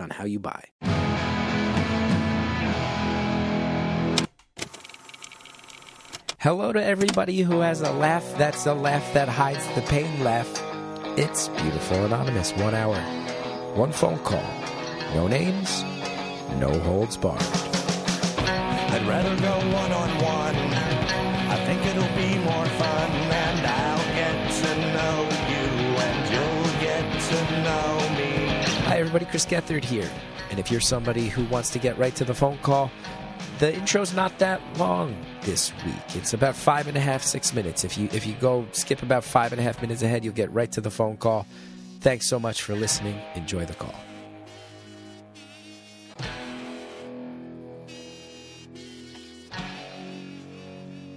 on how you buy. Hello to everybody who has a laugh that's a laugh that hides the pain laugh. It's Beautiful Anonymous. One hour, one phone call. No names, no holds barred. I'd rather go one on one. Everybody. Chris Gethard here. And if you're somebody who wants to get right to the phone call, the intro's not that long this week. It's about five and a half, six minutes. If you if you go skip about five and a half minutes ahead, you'll get right to the phone call. Thanks so much for listening. Enjoy the call.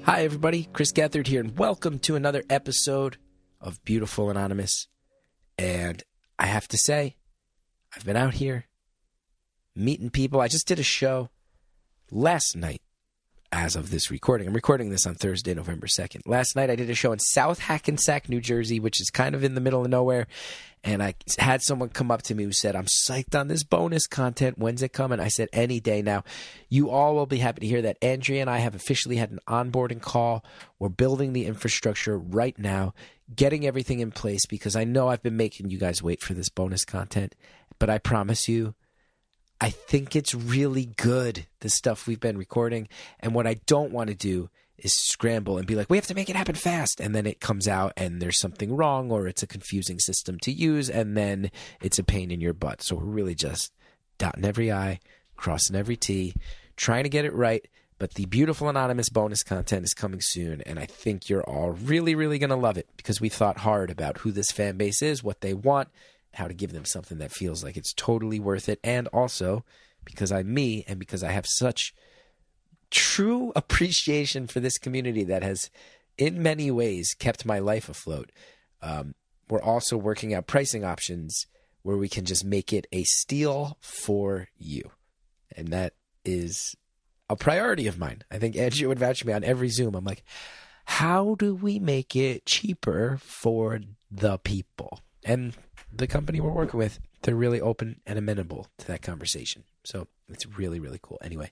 Hi, everybody. Chris Gethard here, and welcome to another episode of Beautiful Anonymous. And I have to say, I've been out here meeting people. I just did a show last night as of this recording. I'm recording this on Thursday, November 2nd. Last night I did a show in South Hackensack, New Jersey, which is kind of in the middle of nowhere. And I had someone come up to me who said, I'm psyched on this bonus content. When's it coming? I said, any day now. You all will be happy to hear that Andrea and I have officially had an onboarding call. We're building the infrastructure right now, getting everything in place because I know I've been making you guys wait for this bonus content. But I promise you, I think it's really good, the stuff we've been recording. And what I don't want to do is scramble and be like, we have to make it happen fast. And then it comes out and there's something wrong or it's a confusing system to use. And then it's a pain in your butt. So we're really just dotting every I, crossing every T, trying to get it right. But the beautiful anonymous bonus content is coming soon. And I think you're all really, really going to love it because we thought hard about who this fan base is, what they want how to give them something that feels like it's totally worth it. And also because I'm me and because I have such true appreciation for this community that has, in many ways, kept my life afloat. Um, we're also working out pricing options where we can just make it a steal for you. And that is a priority of mine. I think Andrea would vouch for me on every Zoom. I'm like, how do we make it cheaper for the people? And the company we're working with, they're really open and amenable to that conversation. So it's really, really cool. Anyway,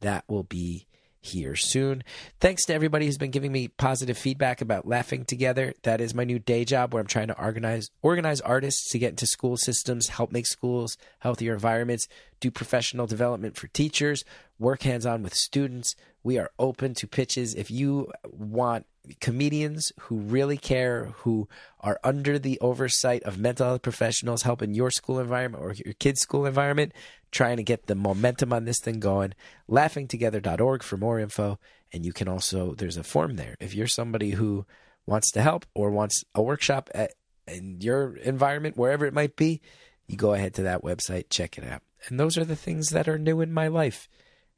that will be here soon. Thanks to everybody who's been giving me positive feedback about laughing together. That is my new day job where I'm trying to organize organize artists to get into school systems, help make schools healthier environments, do professional development for teachers, work hands-on with students. We are open to pitches if you want comedians who really care, who are under the oversight of mental health professionals helping your school environment or your kid's school environment, trying to get the momentum on this thing going. Laughingtogether.org for more info. And you can also, there's a form there. If you're somebody who wants to help or wants a workshop at, in your environment, wherever it might be, you go ahead to that website, check it out. And those are the things that are new in my life.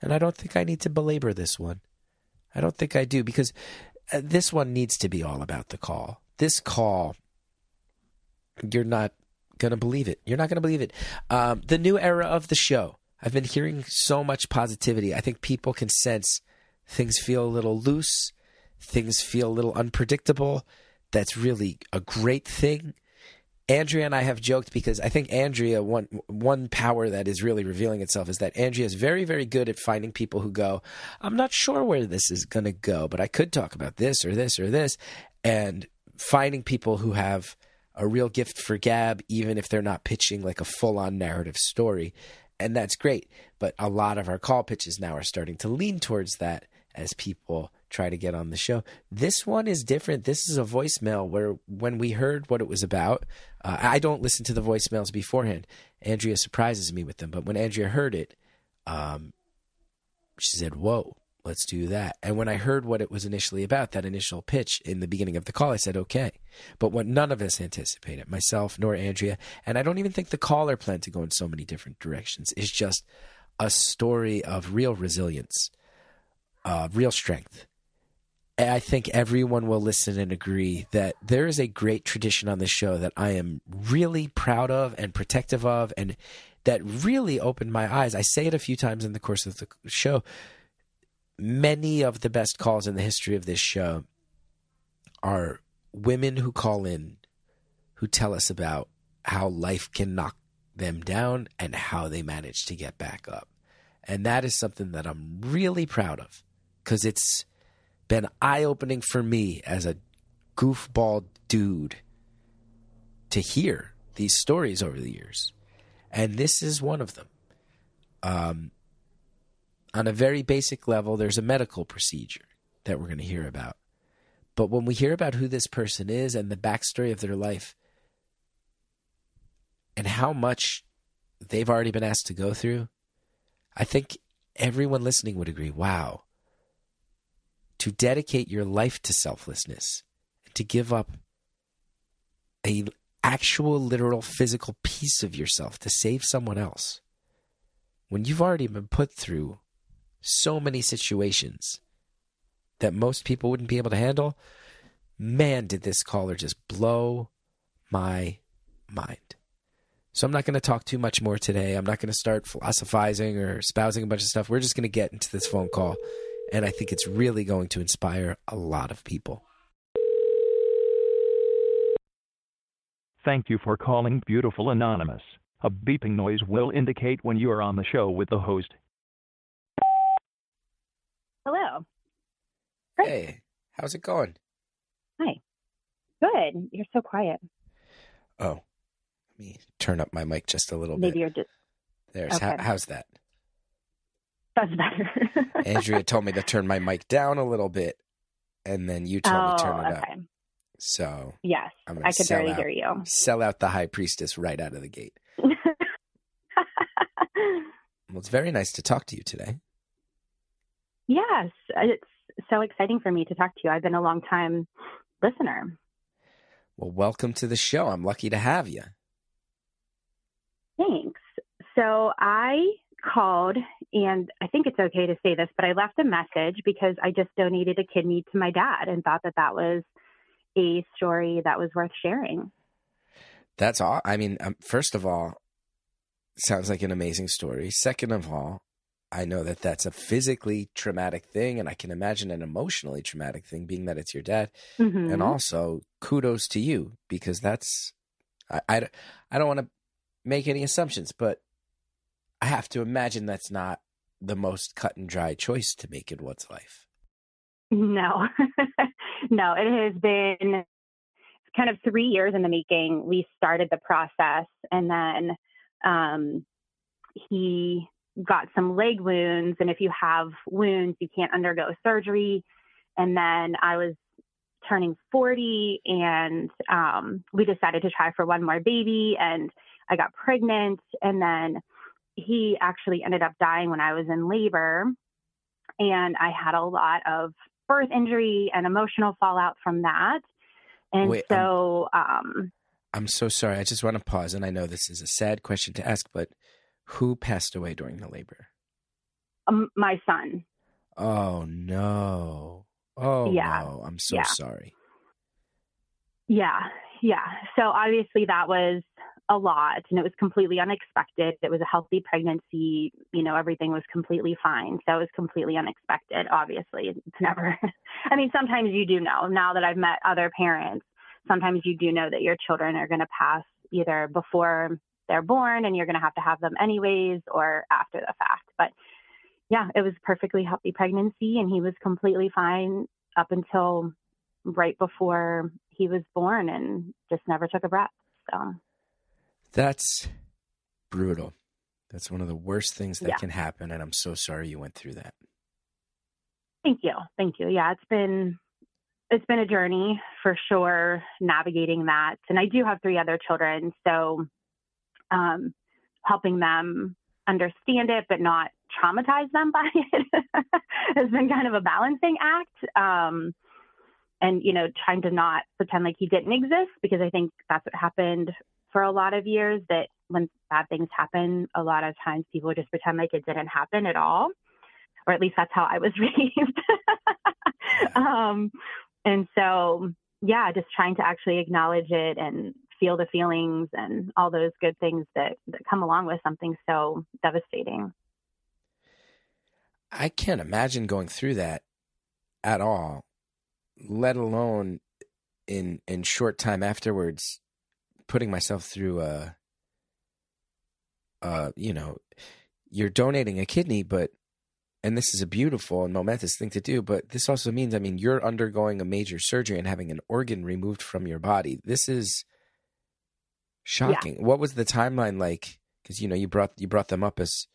And I don't think I need to belabor this one. I don't think I do because uh, this one needs to be all about the call. This call, you're not going to believe it. You're not going to believe it. Um, the new era of the show. I've been hearing so much positivity. I think people can sense things feel a little loose, things feel a little unpredictable. That's really a great thing. Andrea and I have joked because I think Andrea one one power that is really revealing itself is that Andrea is very very good at finding people who go, I'm not sure where this is going to go, but I could talk about this or this or this, and finding people who have a real gift for gab, even if they're not pitching like a full on narrative story, and that's great. But a lot of our call pitches now are starting to lean towards that as people try to get on the show. This one is different. This is a voicemail where when we heard what it was about, uh, I don't listen to the voicemails beforehand. Andrea surprises me with them, but when Andrea heard it, um, she said, "Whoa, let's do that. And when I heard what it was initially about, that initial pitch in the beginning of the call, I said, okay. But what none of us anticipated, myself nor Andrea, and I don't even think the caller planned to go in so many different directions, is just a story of real resilience, uh, real strength. I think everyone will listen and agree that there is a great tradition on this show that I am really proud of and protective of, and that really opened my eyes. I say it a few times in the course of the show many of the best calls in the history of this show are women who call in who tell us about how life can knock them down and how they manage to get back up. And that is something that I'm really proud of because it's been eye opening for me as a goofball dude to hear these stories over the years. And this is one of them. Um, on a very basic level, there's a medical procedure that we're going to hear about. But when we hear about who this person is and the backstory of their life and how much they've already been asked to go through, I think everyone listening would agree wow, to dedicate your life to selflessness, to give up a actual literal physical piece of yourself to save someone else when you've already been put through so many situations that most people wouldn't be able to handle. Man, did this caller just blow my mind. So I'm not going to talk too much more today. I'm not going to start philosophizing or espousing a bunch of stuff. We're just going to get into this phone call. And I think it's really going to inspire a lot of people. Thank you for calling Beautiful Anonymous. A beeping noise will indicate when you are on the show with the host. Hello. Great. Hey, how's it going? Hi. Good. You're so quiet. Oh, let me turn up my mic just a little Maybe bit. Maybe you're just There's okay. how, how's that? That's better. Andrea told me to turn my mic down a little bit, and then you told oh, me to turn it oh, up. So Yes. I'm I could barely out, hear you. sell out the high priestess right out of the gate. Well, it's very nice to talk to you today. yes. Uh, it's so exciting for me to talk to you. I've been a long time listener. Well, welcome to the show. I'm lucky to have you. Thanks. So I called, and I think it's okay to say this, but I left a message because I just donated a kidney to my dad and thought that that was a story that was worth sharing. That's all. I mean, um, first of all, sounds like an amazing story. Second of all, I know that that's a physically traumatic thing, and I can imagine an emotionally traumatic thing, being that it's your dad. Mhm. And also, kudos to you because that's I I, I don't want to make any assumptions, but I have to imagine that's not the most cut and dry choice to make in one's life. No, no, it has been kind of three years in the making. We started the process and then um, he got some leg wounds. And if you have wounds, you can't undergo surgery. And then I was turning 40 and um, we decided to try for one more baby and I got pregnant. And then he actually ended up dying when I was in labor. And I had a lot of birth injury and emotional fallout from that. And Wait, so, um, I'm so sorry. I just want to pause, and I know this is a sad question to ask, but who passed away during the labor? um, my son, Oh no! Oh Yeah. no! I'm so Yeah. sorry. yeah, yeah. So obviously that was a lot and it was completely unexpected. It was a healthy pregnancy. You know, everything was completely fine. So it was completely unexpected. Obviously, it's never, I mean, sometimes you do know now that I've met other parents, sometimes you do know that your children are going to pass either before they're born and you're going to have to have them anyways or after the fact. But yeah, it was perfectly healthy pregnancy and he was completely fine up until right before he was born and just never took a breath. So That's brutal. That's one of the worst things that Yeah. can happen, and I'm so sorry you went through that. thank you. Thank you. Yeah, it's been it's been a journey for sure navigating that. And I do have three other children, so um helping them understand it but not traumatize them by it has been kind of a balancing act. Um, and, you know, trying to not pretend like he didn't exist because I think that's what happened for a lot of years that when bad things happen, a lot of times people just pretend like it didn't happen at all. Or at least that's how I was raised. um, and so, yeah, just trying to actually acknowledge it and feel the feelings and all those good things that, that come along with something so devastating. I can't imagine going through that at all, let alone in in short time afterwards putting myself through a uh you know you're donating a kidney but and this is a beautiful and momentous thing to do but this also means i mean you're undergoing a major surgery and having an organ removed from your body this is shocking yeah. what was the timeline like because you know you brought you brought them up as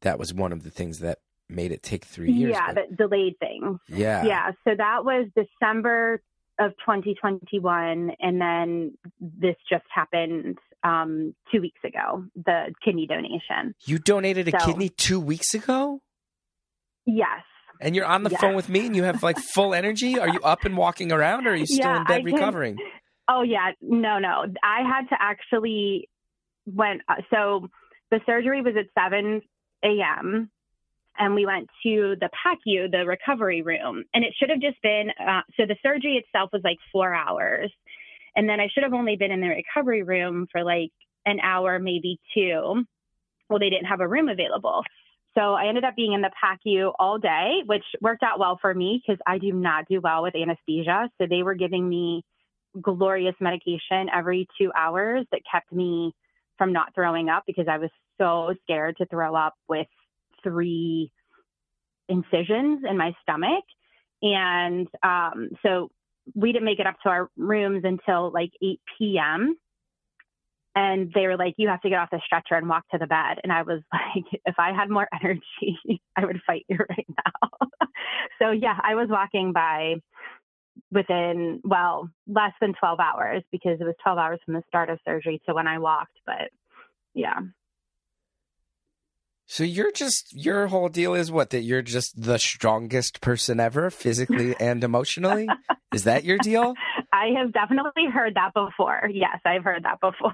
that was one of the things that made it take three years. Yeah, but... the delayed thing. Yeah. Yeah. So that was December of 2021. And then this just happened um, two weeks ago, the kidney donation. You donated a so, kidney two weeks ago? Yes. And you're on the yes. phone with me and you have like full energy? Are you up and walking around or are you still yeah, in bed recovering? Oh, yeah. No, no. I had to actually, went. uh, so the surgery was at 7 a.m and we went to the PACU, the recovery room, and it should have just been uh, so the surgery itself was like four hours, and then I should have only been in the recovery room for like an hour, maybe two. Well, they didn't have a room available. So I ended up being in the PACU all day, which worked out well for me because I do not do well with anesthesia. So they were giving me glorious medication every two hours that kept me from not throwing up because I was so scared to throw up with three incisions in my stomach. And um, so we didn't make it up to our rooms until like 8 p.m. And they were like, you have to get off the stretcher and walk to the bed. And I was like, if I had more energy, I would fight you right now. so, yeah, I was walking by within, well, less than 12 hours because it was 12 hours from the start of surgery to when I walked. But yeah. So you're just your whole deal is what that you're just the strongest person ever, physically and emotionally. is that your deal? I have definitely heard that before. Yes, I've heard that before.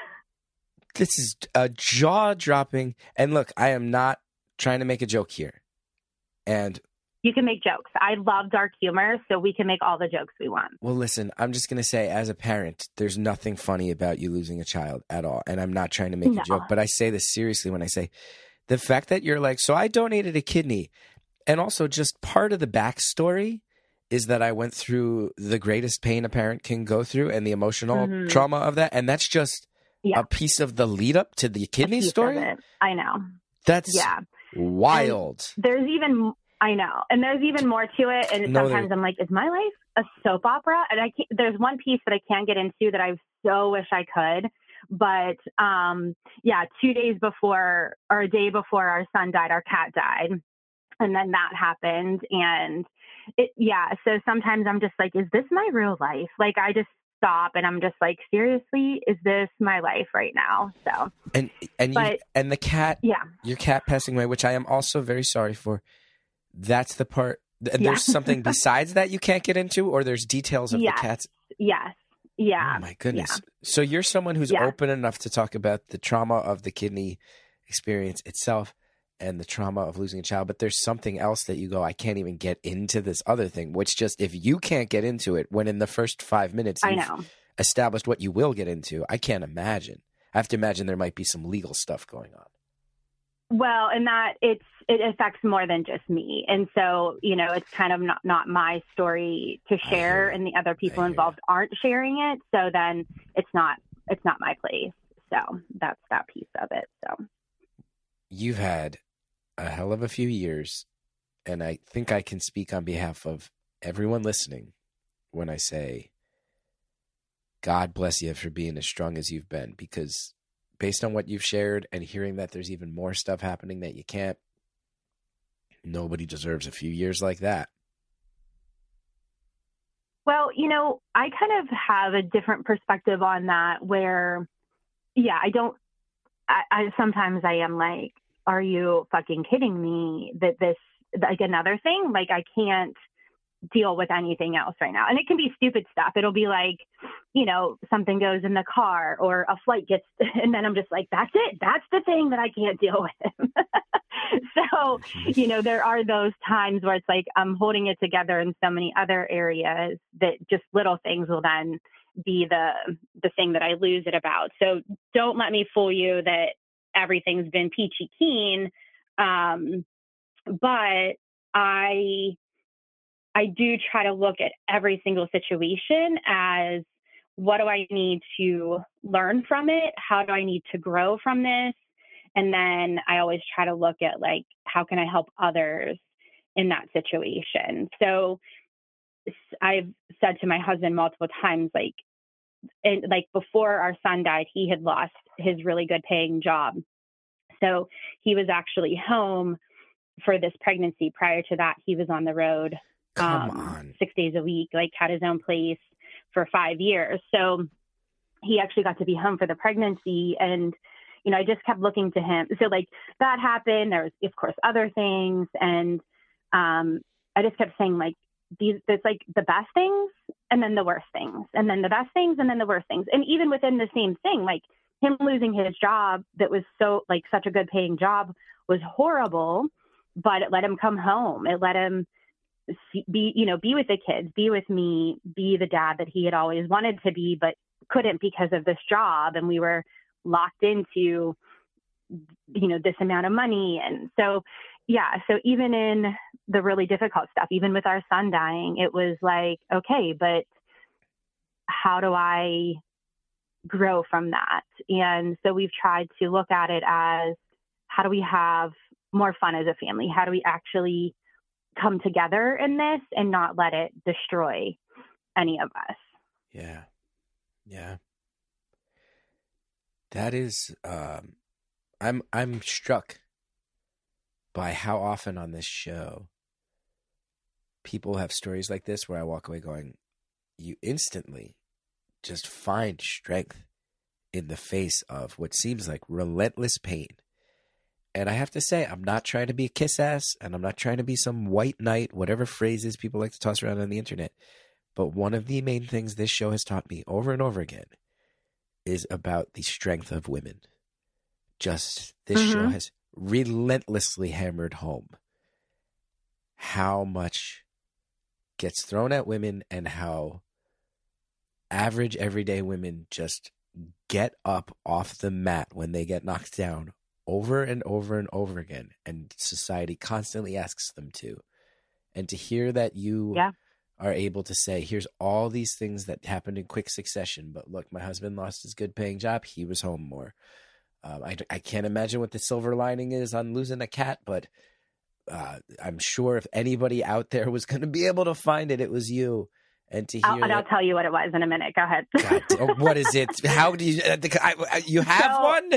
this is a jaw dropping. And look, I am not trying to make a joke here. And you can make jokes. I love dark humor, so we can make all the jokes we want. Well, listen, I'm just going to say, as a parent, there's nothing funny about you losing a child at all. And I'm not trying to make no. a joke, but I say this seriously when I say the fact that you're like, so I donated a kidney. And also, just part of the backstory is that I went through the greatest pain a parent can go through and the emotional mm-hmm. trauma of that. And that's just yeah. a piece of the lead up to the kidney story. I know. That's yeah. wild. And there's even I know. And there's even more to it. And no, sometimes I'm like, is my life a soap opera? And I can't, there's one piece that I can't get into that I so wish I could. But um, yeah, two days before or a day before our son died, our cat died. And then that happened. And it, yeah, so sometimes I'm just like, is this my real life? Like, I just stop and I'm just like, seriously, is this my life right now? So, and, and, but, you, and the cat, yeah, your cat passing away, which I am also very sorry for that's the part. And yeah. there's something besides that you can't get into, or there's details of yes. the cats. Yes. Yeah. Oh my goodness. Yeah. So you're someone who's yeah. open enough to talk about the trauma of the kidney experience itself and the trauma of losing a child, but there's something else that you go, I can't even get into this other thing, which just if you can't get into it when in the first five minutes I know. established what you will get into, I can't imagine. I have to imagine there might be some legal stuff going on. Well, and that it's it affects more than just me, and so you know it's kind of not not my story to share, and the other people involved aren't sharing it. So then it's not it's not my place. So that's that piece of it. So you've had a hell of a few years, and I think I can speak on behalf of everyone listening when I say, God bless you for being as strong as you've been, because based on what you've shared and hearing that there's even more stuff happening that you can't, nobody deserves a few years like that. Well, you know, I kind of have a different perspective on that where, yeah, I don't, I, I sometimes I am like, are you fucking kidding me that this like another thing like i can't deal with anything else right now. And it can be stupid stuff. It'll be like you know something goes in the car or a flight gets and then i'm just like that's it. That's the thing that i can't deal with. So you know there are those times where it's like i'm holding it together in so many other areas that just little things will then be the the thing that i lose it about. So don't let me fool you that everything's been peachy keen. Um but I I do try to look at every single situation as what do I need to learn from it? How do I need to grow from this? And then I always try to look at like how can I help others in that situation. So I've said to my husband multiple times like and like before our son died, he had lost his really good paying job. So he was actually home for this pregnancy. Prior to that, he was on the road Come um, on. six days a week, like had his own place for five years. So he actually got to be home for the pregnancy. And, you know, I just kept looking to him. So, like, that happened. There was, of course, other things. And um, I just kept saying, like, these, there's like the best things and then the worst things, and then the best things and then the worst things. And even within the same thing, like him losing his job that was so, like, such a good paying job was horrible, but it let him come home. It let him, be you know be with the kids be with me be the dad that he had always wanted to be but couldn't because of this job. And we were locked into you know this amount of money. And so yeah so even in the really difficult stuff even with our son dying it was like okay but how do i grow from that? And so we've tried to look at it as how do we have more fun as a family? How do we actually come together in this and not let it destroy any of us. Yeah. Yeah. That is um I'm I'm struck by how often on this show people have stories like this where I walk away going you instantly just find strength in the face of what seems like relentless pain and I have to say, I'm not trying to be a kiss ass and I'm not trying to be some white knight, whatever phrases people like to toss around on the internet. But one of the main things this show has taught me over and over again is about the strength of women. Just this mm-hmm. show has relentlessly hammered home how much gets thrown at women and how average everyday women just get up off the mat when they get knocked down over and over and over again, and society constantly asks them to. And to hear that you yeah. are able to say, here's all these things that happened in quick succession, but look, my husband lost his good paying job. He was home more. Um, I, I can't imagine what the silver lining is on losing a cat, but uh, I'm sure if anybody out there was going to be able to find it, it was you and to hear I'll, and I'll tell you what it was in a minute. Go ahead. God, what is it? How do you? I, you have so, one.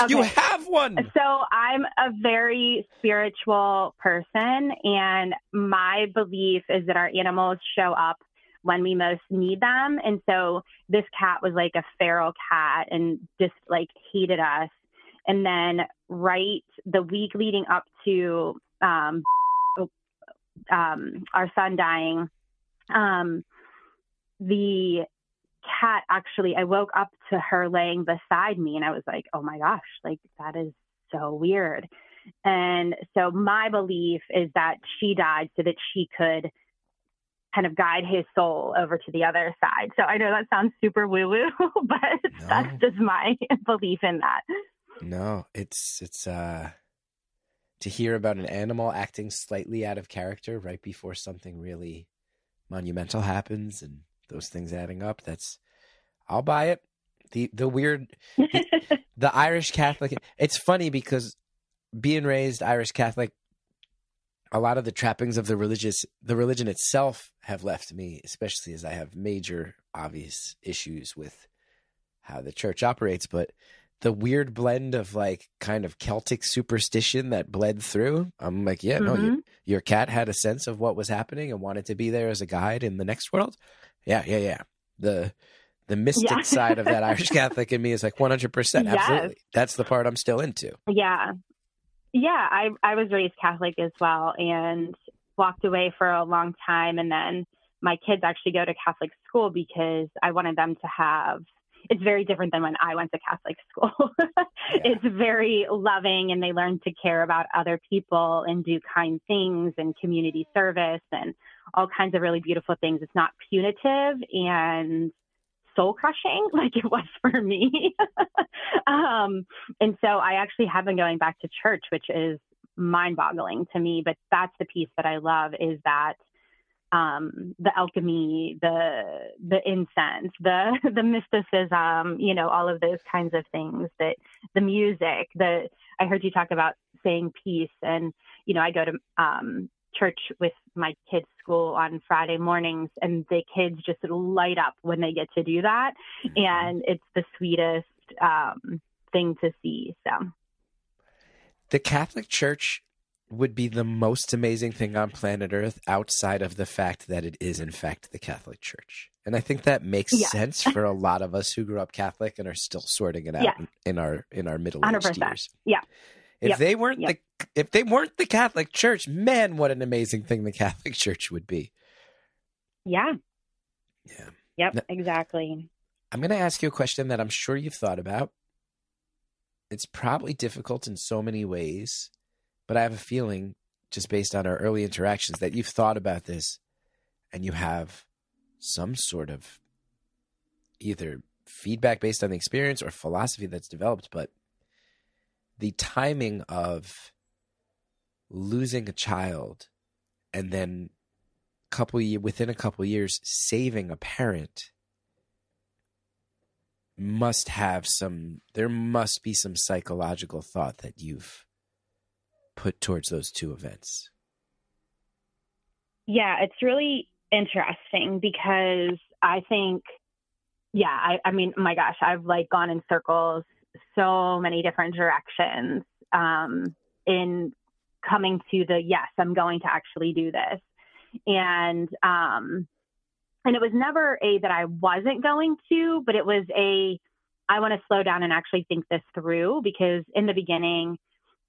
Okay. You have one. So I'm a very spiritual person, and my belief is that our animals show up when we most need them. And so this cat was like a feral cat and just like hated us. And then right the week leading up to um, um, our son dying, um, the cat actually, I woke up to her laying beside me and I was like, oh my gosh, like that is so weird. And so my belief is that she died so that she could kind of guide his soul over to the other side. So I know that sounds super woo woo, but no. that's just my belief in that. No, it's, it's, uh, to hear about an animal acting slightly out of character right before something really monumental happens and those things adding up. That's I'll buy it. The the weird the, the Irish Catholic. It's funny because being raised Irish Catholic, a lot of the trappings of the religious the religion itself have left me, especially as I have major obvious issues with how the church operates, but the weird blend of like kind of Celtic superstition that bled through. I'm like, yeah, mm-hmm. no, your, your cat had a sense of what was happening and wanted to be there as a guide in the next world. Yeah, yeah, yeah. The the mystic yeah. side of that Irish Catholic in me is like 100%. Yes. Absolutely. That's the part I'm still into. Yeah. Yeah, I I was raised Catholic as well and walked away for a long time and then my kids actually go to Catholic school because I wanted them to have it's very different than when I went to Catholic school. yeah. It's very loving and they learn to care about other people and do kind things and community service and all kinds of really beautiful things. It's not punitive and soul crushing like it was for me. um, and so I actually have been going back to church, which is mind boggling to me. But that's the piece that I love is that um, the alchemy, the the incense, the the mysticism, you know, all of those kinds of things. That the music, the I heard you talk about saying peace, and you know, I go to um, church with my kids' school on Friday mornings, and the kids just light up when they get to do that, mm-hmm. and it's the sweetest um, thing to see. So, the Catholic Church would be the most amazing thing on planet Earth outside of the fact that it is, in fact, the Catholic Church. And I think that makes yeah. sense for a lot of us who grew up Catholic and are still sorting it out yeah. in, in, our in our middle aged years. Yeah. If yep. they weren't yep. the if they weren't the Catholic Church, man, what an amazing thing the Catholic Church would be. Yeah. Yeah. Yep, now, exactly. I'm going to ask you a question that I'm sure you've thought about. It's probably difficult in so many ways, but I have a feeling, just based on our early interactions, that you've thought about this and you have some sort of either feedback based on the experience or philosophy that's developed. But the timing of losing a child and then couple within a couple years saving a parent must have some there must be some psychological thought that you've put towards those two events. Yeah it's really interesting because i think yeah i, I mean my gosh i've like gone in circles so many different directions um, in coming to the yes, I'm going to actually do this. And um, and it was never a that I wasn't going to, but it was a I want to slow down and actually think this through because in the beginning,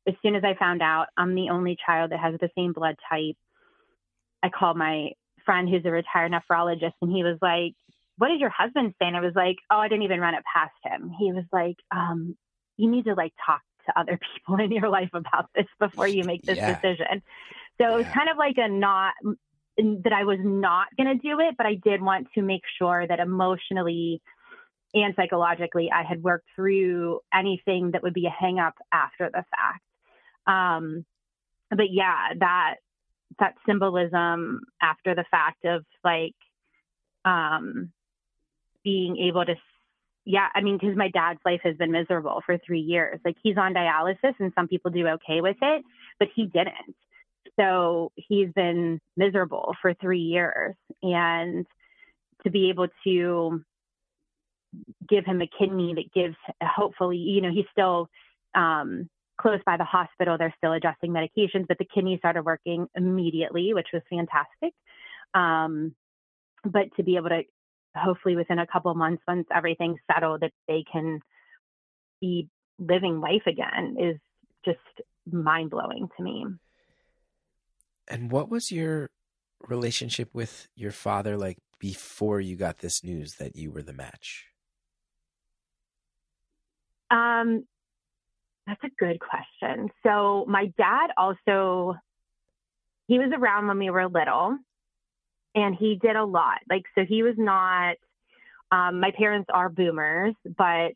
as soon as I found out I'm the only child that has the same blood type, I called my friend who's a retired nephrologist and he was like, what did your husband say? And I was like, oh, I didn't even run it past him. He was like, um, you need to like talk to other people in your life about this before you make this yeah. decision. So yeah. it was kind of like a not that I was not going to do it, but I did want to make sure that emotionally and psychologically I had worked through anything that would be a hang up after the fact. Um, but yeah, that that symbolism after the fact of like um, being able to yeah i mean because my dad's life has been miserable for three years. Like he's on dialysis and some people do okay with it but he didn't. So he's been miserable for three years. And to be able to give him a kidney that gives hopefully you know he's still um, close by the hospital they're still adjusting medications but the kidney started working immediately which was fantastic. Um, but to be able to hopefully within a couple months once everything's settled that they can be living life again is just mind blowing to me. And what was your relationship with your father like before you got this news that you were the match? Um, that's a good question. So my dad also he was around when we were little and he did a lot. Like, so he was not, um, my parents are boomers, but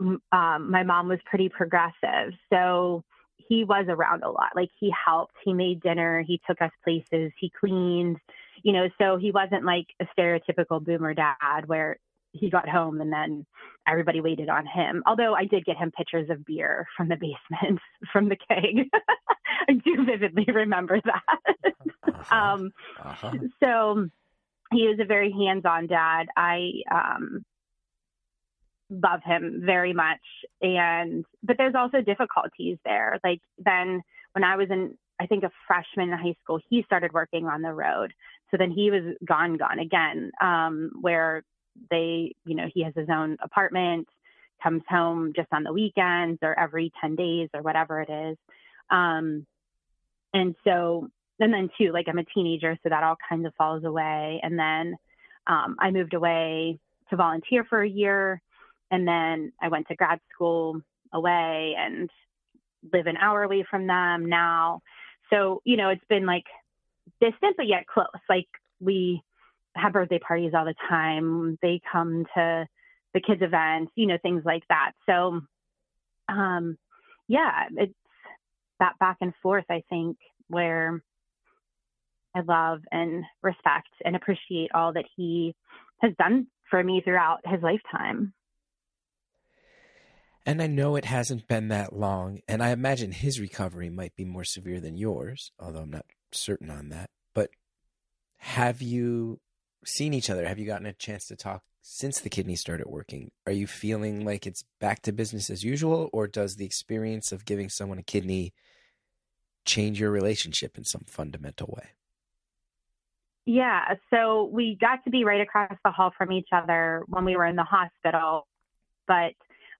um, my mom was pretty progressive. So he was around a lot. Like, he helped, he made dinner, he took us places, he cleaned, you know, so he wasn't like a stereotypical boomer dad where he got home and then everybody waited on him. Although I did get him pictures of beer from the basement from the keg. I do vividly remember that. uh-huh. Um, uh-huh. So he was a very hands-on dad. I um, love him very much, and but there's also difficulties there. Like then when I was in, I think a freshman in high school, he started working on the road. So then he was gone, gone again. Um, where they, you know, he has his own apartment. comes home just on the weekends or every 10 days or whatever it is. Um, and so, and then too, like I'm a teenager, so that all kind of falls away. And then um, I moved away to volunteer for a year. And then I went to grad school away and live an hour away from them now. So, you know, it's been like distant, but yet close. Like we have birthday parties all the time. They come to the kids' events, you know, things like that. So, um, yeah, it's that back and forth, I think, where I love and respect and appreciate all that he has done for me throughout his lifetime. And I know it hasn't been that long, and I imagine his recovery might be more severe than yours, although I'm not certain on that. But have you seen each other? Have you gotten a chance to talk since the kidney started working? Are you feeling like it's back to business as usual, or does the experience of giving someone a kidney change your relationship in some fundamental way? Yeah, so we got to be right across the hall from each other when we were in the hospital, but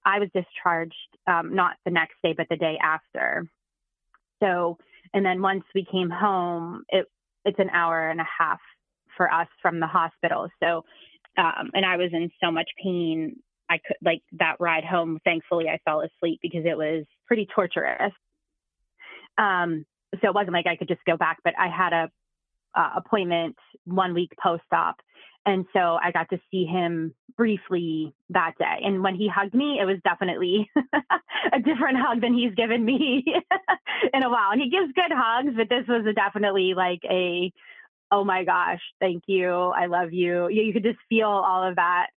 I was discharged um, not the next day, but the day after. So, and then once we came home, it it's an hour and a half for us from the hospital. So, um, and I was in so much pain. I could like that ride home. Thankfully, I fell asleep because it was pretty torturous. Um, so it wasn't like I could just go back, but I had a uh, appointment one week post op. And so I got to see him briefly that day. And when he hugged me, it was definitely a different hug than he's given me in a while. And he gives good hugs, but this was definitely like a, oh my gosh, thank you. I love you. You, you could just feel all of that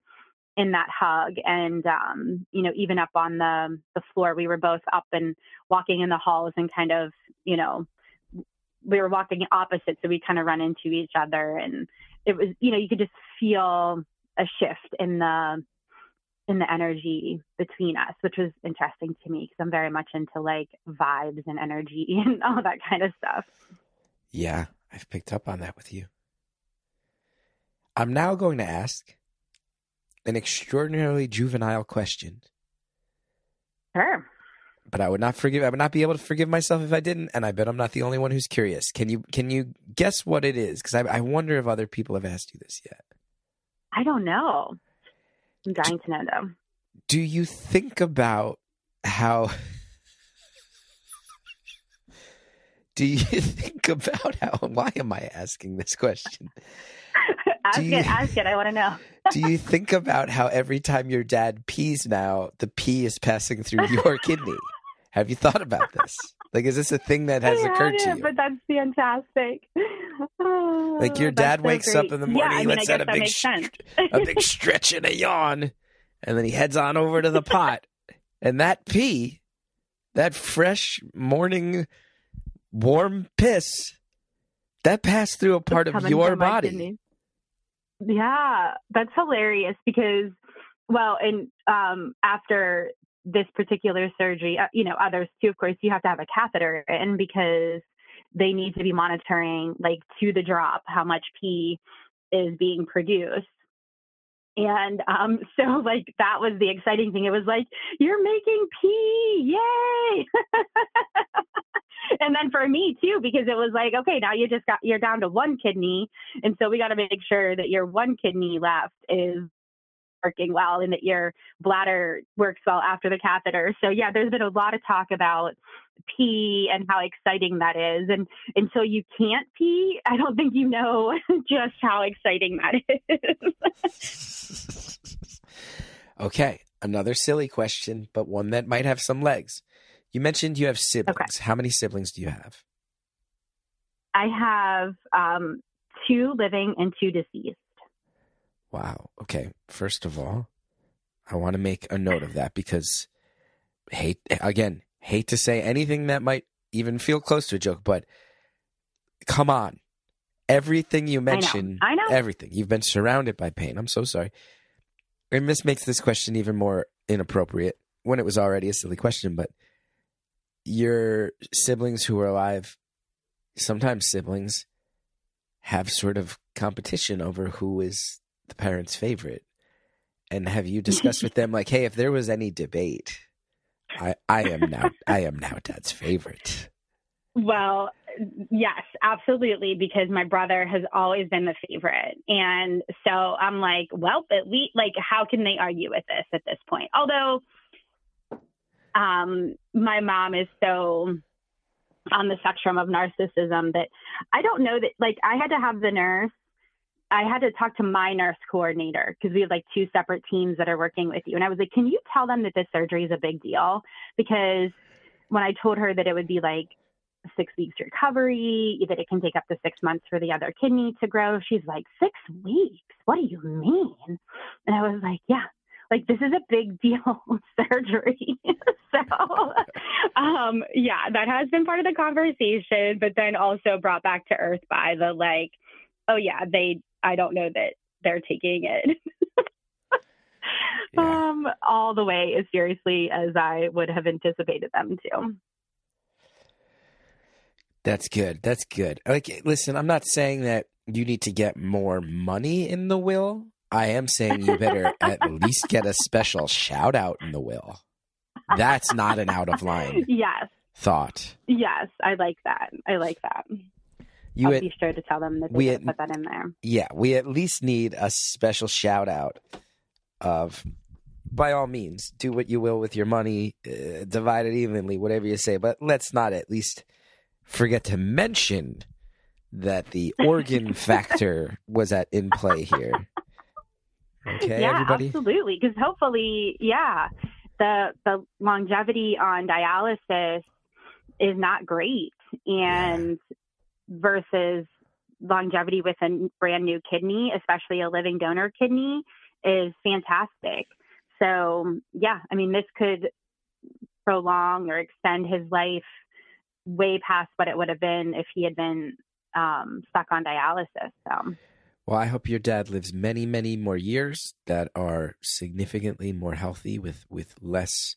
in that hug. And, um, you know, even up on the, the floor, we were both up and walking in the halls and kind of, you know, we were walking opposite, so we kind of run into each other, and it was you know you could just feel a shift in the in the energy between us, which was interesting to me because I'm very much into like vibes and energy and all that kind of stuff. Yeah, I've picked up on that with you. I'm now going to ask an extraordinarily juvenile question. Sure but I would not forgive. I would not be able to forgive myself if I didn't. And I bet I'm not the only one who's curious. Can you can you guess what it is? Because I, I wonder if other people have asked you this yet. I don't know. I'm dying to know though. Do you think about how? do you think about how? Why am I asking this question? ask you, it, ask it. I want to know. do you think about how every time your dad pees now, the pee is passing through your kidney? Have you thought about this? Like, is this a thing that has occurred to you? But that's fantastic. like your dad so wakes great. up in the morning, yeah, he lets out a big, a big stretch and a yawn, and then he heads on over to the pot, and that pee, that fresh morning warm piss, that passed through a part of your body. Yeah, that's hilarious because, well, and um, after this particular surgery, uh, you know, others too, of course, you have to have a catheter in because they need to be monitoring, like to the drop, how much pee is being produced. And um, so, like, that was the exciting thing. It was like, you're making pee, yay! and then for me too, because it was like, okay, now you just got, you're down to one kidney. And so we got to make sure that your one kidney left is working well and that your bladder works well after the catheter. So yeah, there's been a lot of talk about pee and how exciting that is. And until you can't pee, I don't think you know just how exciting that is. okay, another silly question, but one that might have some legs. You mentioned you have siblings. Okay. How many siblings do you have? I have um, two living and two deceased. Wow. Okay. First of all, I want to make a note of that because hate again, hate to say anything that might even feel close to a joke, but come on. Everything you mentioned, I know. I know. everything. You've been surrounded by pain. I'm so sorry. And this makes this question even more inappropriate when it was already a silly question, but your siblings who are alive, sometimes siblings have sort of competition over who is the parent's favorite. And have you discussed with them like, hey, if there was any debate, I I am now I am now dad's favorite. Well, yes, absolutely, because my brother has always been the favorite. And so I'm like, well, at least, like, how can they argue with this at this point? Although, um, my mom is so on the spectrum of narcissism that I don't know that, like, I had to have the nurse. I had to talk to my nurse coordinator because we have like two separate teams that are working with you. And I was like, can you tell them that this surgery is a big deal? Because when I told her that it would be like six weeks recovery, that it can take up to six months for the other kidney to grow. She's like, six weeks? What do you mean? And I was like, yeah, like this is a big deal surgery. so, um, yeah, that has been part of the conversation, but then also brought back to earth by the like, oh yeah, they, I don't know that they're taking it. Yeah. Um, all the way as seriously as I would have anticipated them to. That's good. That's good. Like, listen, I'm not saying that you need to get more money in the will. I am saying you better at least get a special shout out in the will. That's not an out of line Yes, thought. yes, I like that. I like that. You I'll at, be sure to tell them that we had- put that in there. yeah, we at least need a special shout out of by all means, do what you will with your money, uh, divide it evenly, whatever you say, but let's not at least forget to mention that the organ factor was at in play here. Okay, yeah, everybody. absolutely. Because hopefully, yeah, the the longevity on dialysis is not great, and versus longevity with a brand new kidney, especially a living donor kidney, is fantastic. So, yeah, I mean, this could prolong or extend his life way past what it would have been if he had been um, stuck on dialysis. So, Well, I hope your dad lives many, many more years that are significantly more healthy with with less.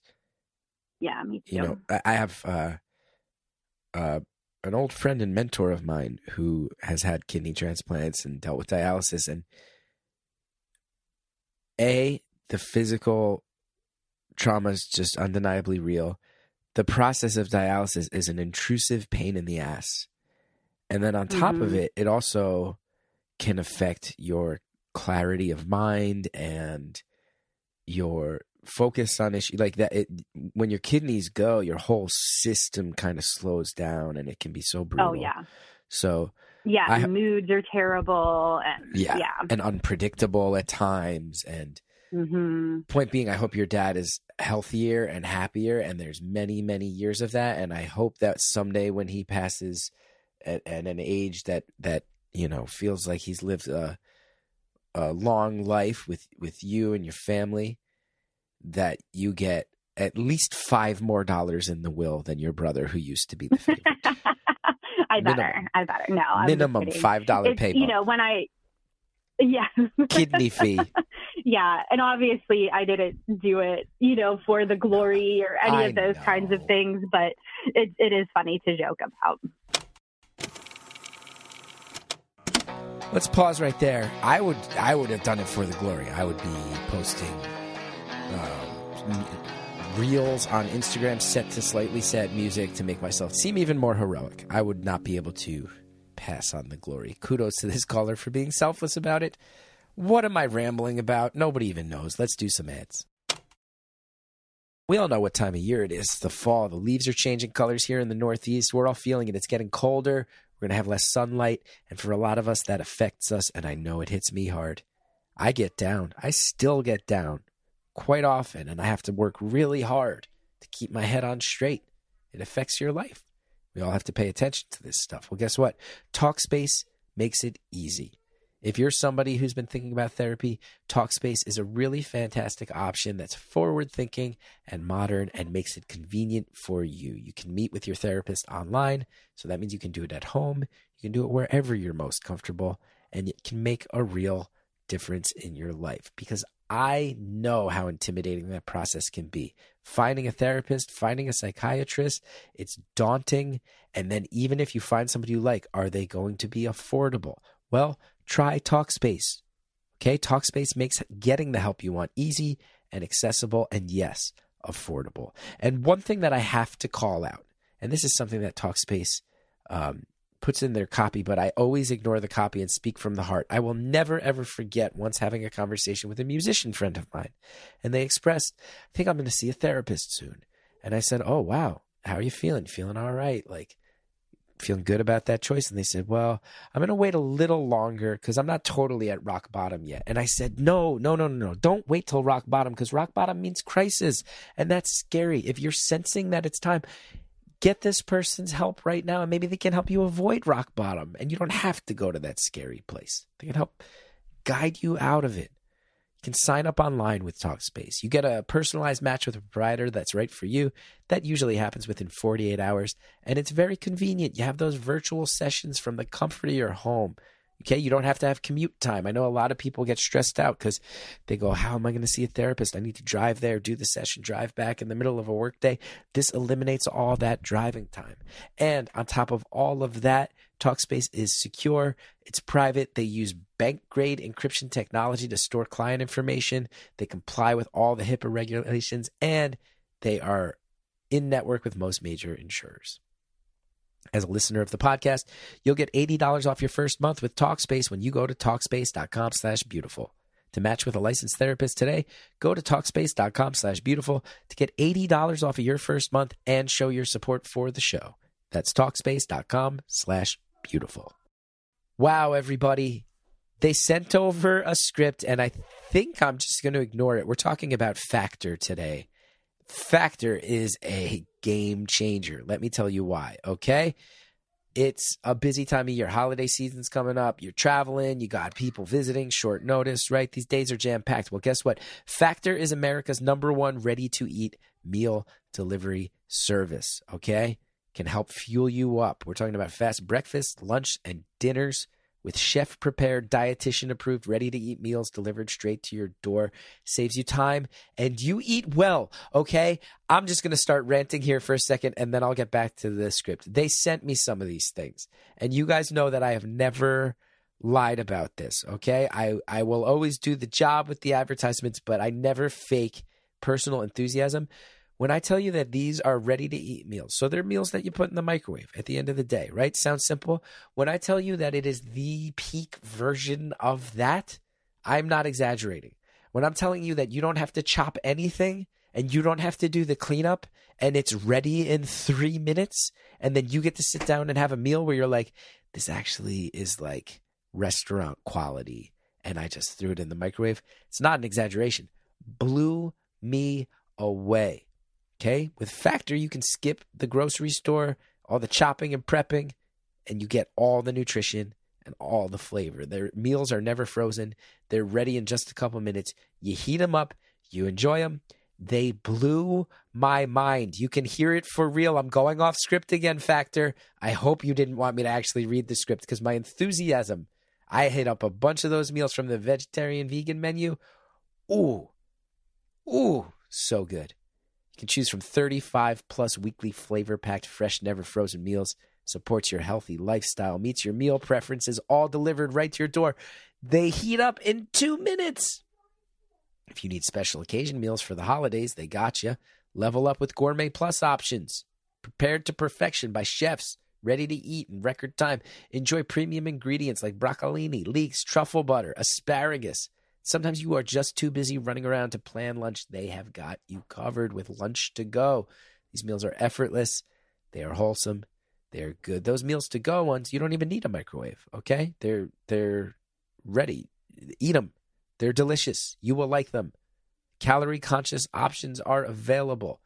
yeah, me too. You know, I, I have uh, uh, an old friend and mentor of mine who has had kidney transplants and dealt with dialysis, and a the physical trauma is just undeniably real. The process of dialysis is an intrusive pain in the ass, and then on top of Mhm. it, it also can affect your clarity of mind and your focus on issue like that it when your kidneys go your whole system kind of slows down and it can be so brutal oh, yeah. so Yeah, I- moods are terrible. And, Yeah. yeah. and unpredictable at times and hmm point being i hope your dad is healthier and happier and there's many many years of that and i hope that someday when he passes at, at an age that that you know feels like he's lived a, a long life with with you and your family that you get at least five more dollars in the will than your brother who used to be the favorite I better. Minimum. I better. No, I'm minimum five dollar pay You know, when I, yeah. kidney fee yeah. And obviously, I didn't do it, you know, for the glory or any I of those kinds of things, but it, it is funny to joke about. Let's pause right there. I would I would have done it for the glory. I would be posting Um, reels on Instagram set to slightly sad music to make myself seem even more heroic. I would not be able to pass on the glory. Kudos to this caller for being selfless about it. What am I rambling about? Nobody even knows. Let's do some ads. We all know what time of year it is. The fall. The leaves are changing colors here in the Northeast. We're all feeling it. It's getting colder. We're going to have less sunlight. And for a lot of us, that affects us. And I know it hits me hard. I get down. I still get down quite often. And I have to work really hard to keep my head on straight. It affects your life. We all have to pay attention to this stuff. Well, guess what? Talkspace makes it easy. If you're somebody who's been thinking about therapy, Talkspace is a really fantastic option that's forward thinking and modern and makes it convenient for you. You can meet with your therapist online, so that means you can do it at home, you can do it wherever you're most comfortable, and it can make a real difference in your life because I know how intimidating that process can be. Finding a therapist, finding a psychiatrist, it's daunting. And then, even if you find somebody you like, are they going to be affordable? Well, try Talkspace. Okay, Talkspace makes getting the help you want easy and accessible, and yes, affordable. And one thing that I have to call out, and this is something that Talkspace um, puts in their copy, but I always ignore the copy and speak from the heart. I will never ever forget once having a conversation with a musician friend of mine, and they expressed, "I think I'm going to see a therapist soon." And I said, "Oh wow, how are you feeling? Feeling all right? Like feeling good about that choice?" And they said, "Well, I'm going to wait a little longer because I'm not totally at rock bottom yet." And I said, "No, no, no, no, no! Don't wait till rock bottom because rock bottom means crisis, and that's scary. If you're sensing that it's time." Get this person's help right now and maybe they can help you avoid rock bottom and you don't have to go to that scary place. They can help guide you out of it. You can sign up online with talkspace. You get a personalized match with a provider that's right for you. That usually happens within 48 hours and it's very convenient. You have those virtual sessions from the comfort of your home Okay, you don't have to have commute time. I know a lot of people get stressed out because they go, How am I going to see a therapist? I need to drive there, do the session, drive back in the middle of a workday. This eliminates all that driving time. And on top of all of that, Talkspace is secure, it's private. They use bank grade encryption technology to store client information. They comply with all the HIPAA regulations, and they are in network with most major insurers as a listener of the podcast, you'll get $80 off your first month with Talkspace when you go to Talkspace.com slash beautiful. To match with a licensed therapist today, go to Talkspace.com slash beautiful to get $80 off of your first month and show your support for the show. That's Talkspace.com slash beautiful. Wow, everybody. They sent over a script, and I think I'm just going to ignore it. We're talking about Factor today. Factor is a game changer. Let me tell you why, okay? It's a busy time of year. Holiday season's coming up. You're traveling. You got people visiting, short notice, right? These days are jam packed. Well, guess what? Factor is America's number one ready to eat meal delivery service, okay? Can help fuel you up. We're talking about fast breakfast, lunch, and dinners with chef prepared, dietitian approved, ready to eat meals delivered straight to your door. Saves you time and you eat well. Okay. I'm just going to start ranting here for a second and then I'll get back to the script. They sent me some of these things. And you guys know that I have never lied about this. Okay. I, I will always do the job with the advertisements, but I never fake personal enthusiasm when I tell you that these are ready to eat meals, so they're meals that you put in the microwave at the end of the day, right? Sounds simple. When I tell you that it is the peak version of that, I'm not exaggerating. When I'm telling you that you don't have to chop anything and you don't have to do the cleanup and it's ready in three minutes, and then you get to sit down and have a meal where you're like, this actually is like restaurant quality, and I just threw it in the microwave. It's not an exaggeration. Blew me away. Okay. With Factor, you can skip the grocery store, all the chopping and prepping, and you get all the nutrition and all the flavor. Their meals are never frozen, they're ready in just a couple minutes. You heat them up, you enjoy them. They blew my mind. You can hear it for real. I'm going off script again, Factor. I hope you didn't want me to actually read the script because my enthusiasm. I hit up a bunch of those meals from the vegetarian vegan menu. Ooh, ooh, so good. You can choose from 35 plus weekly flavor packed, fresh, never frozen meals. Supports your healthy lifestyle, meets your meal preferences, all delivered right to your door. They heat up in two minutes. If you need special occasion meals for the holidays, they got you. Level up with Gourmet Plus options. Prepared to perfection by chefs, ready to eat in record time. Enjoy premium ingredients like broccolini, leeks, truffle butter, asparagus. Sometimes you are just too busy running around to plan lunch. They have got you covered with lunch to go. These meals are effortless, they are wholesome, they're good. Those meals to go ones, you don't even need a microwave, okay? They're they're ready. Eat them. They're delicious. You will like them. Calorie conscious options are available.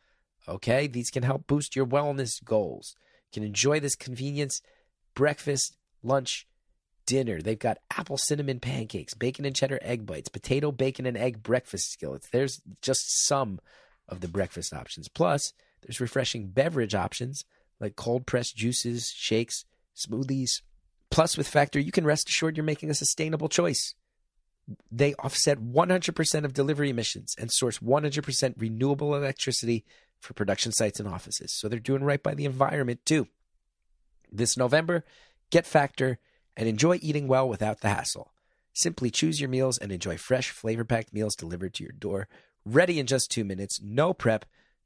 Okay? These can help boost your wellness goals. You can enjoy this convenience breakfast, lunch, dinner. They've got apple cinnamon pancakes, bacon and cheddar egg bites, potato, bacon, and egg breakfast skillets. There's just some of the breakfast options. Plus, there's refreshing beverage options like cold pressed juices, shakes, smoothies. Plus, with Factor, you can rest assured you're making a sustainable choice. They offset 100% of delivery emissions and source 100% renewable electricity for production sites and offices. So they're doing right by the environment, too. This November, get Factor and enjoy eating well without the hassle. Simply choose your meals and enjoy fresh, flavor packed meals delivered to your door, ready in just two minutes. No prep,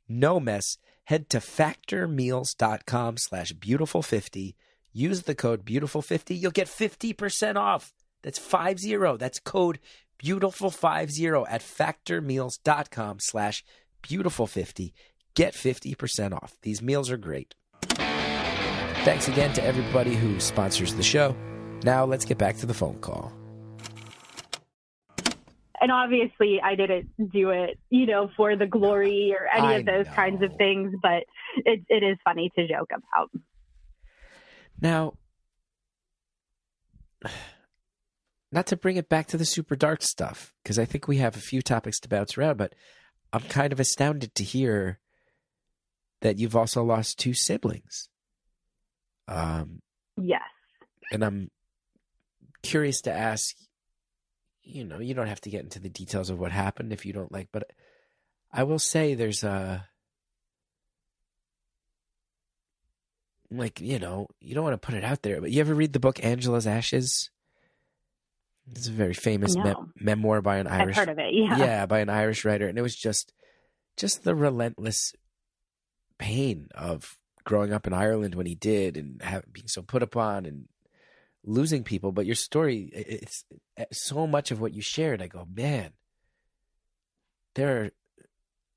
no mess. Head to factormeals.com slash beautiful50. Use the code beautiful50. You'll get 50% off. That's 50. That's code beautiful50 at factormeals.com slash beautiful50. Get 50% off. These meals are great. Thanks again to everybody who sponsors the show. Now let's get back to the phone call. And obviously, I didn't do it, you know, for the glory or any I of those kinds of things, but it, it is funny to joke about. Now, not to bring it back to the super dark stuff, because I think we have a few topics to bounce around, but I'm kind of astounded to hear that you've also lost two siblings. Um, Yes. and I'm curious to ask, you know, you don't have to get into the details of what happened if you don't like, but I will say there's a like, you know, you don't want to put it out there, but you ever read the book Angela's Ashes? It's a very famous me- memoir by an irish I've heard of it. Yeah. yeah, by an Irish writer, and it was just just the relentless pain of growing up in Ireland when he did, and have, being so put upon and losing people. But your story, it's uh, so much of what you shared. I go, man, there are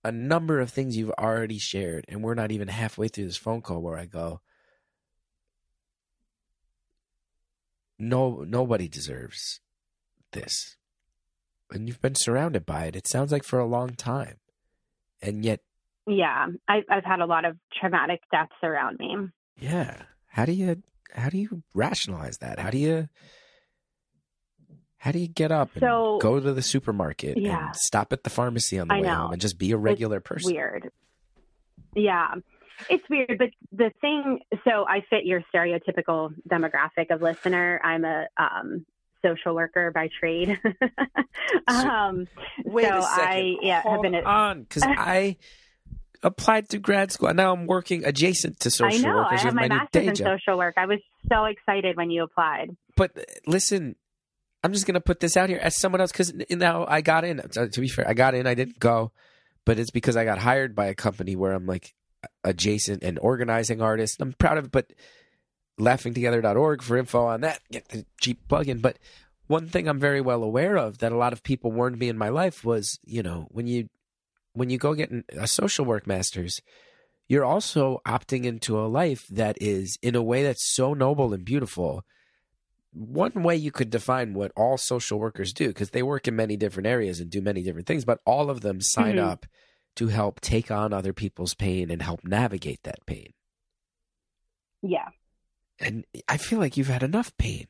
a number of things you've already shared, and we're not even halfway through this phone call where I go. No, nobody deserves this and you've been surrounded by it. It sounds like for a long time, and yet, Yeah. I, I've had a lot of traumatic deaths around me. yeah. How do you how do you rationalize that? How do you how do you get up and So- go to the supermarket Yeah. and stop at the pharmacy on the I way know. home and just be a regular person? Weird. Yeah. It's weird, but the thing, so I fit your stereotypical demographic of listener. I'm a um, social worker by trade. um, Wait so a second. I yeah, have Hold been a, on, because I applied to grad school. And Now I'm working adjacent to social I know. I have my my, master's in job. social work. I was so excited when you applied. but uh, listen, I'm just gonna put this out here as someone else because now I got in. To to be fair, I got in. I didn't go, but it's because I got hired by a company where I'm like adjacent and organizing artist. I'm proud of it, but laughingtogether.org for info on that. Get the cheap plug-in. But one thing I'm very well aware of that a lot of people warned me in my life was, you know, when you when you go get a social work master's, you're also opting into a life that is in a way that's so noble and beautiful one way you could define what all social workers do because they work in many different areas and do many different things but all of them sign Mhm. up to help take on other people's pain and help navigate that pain Yeah. and i feel like you've had enough pain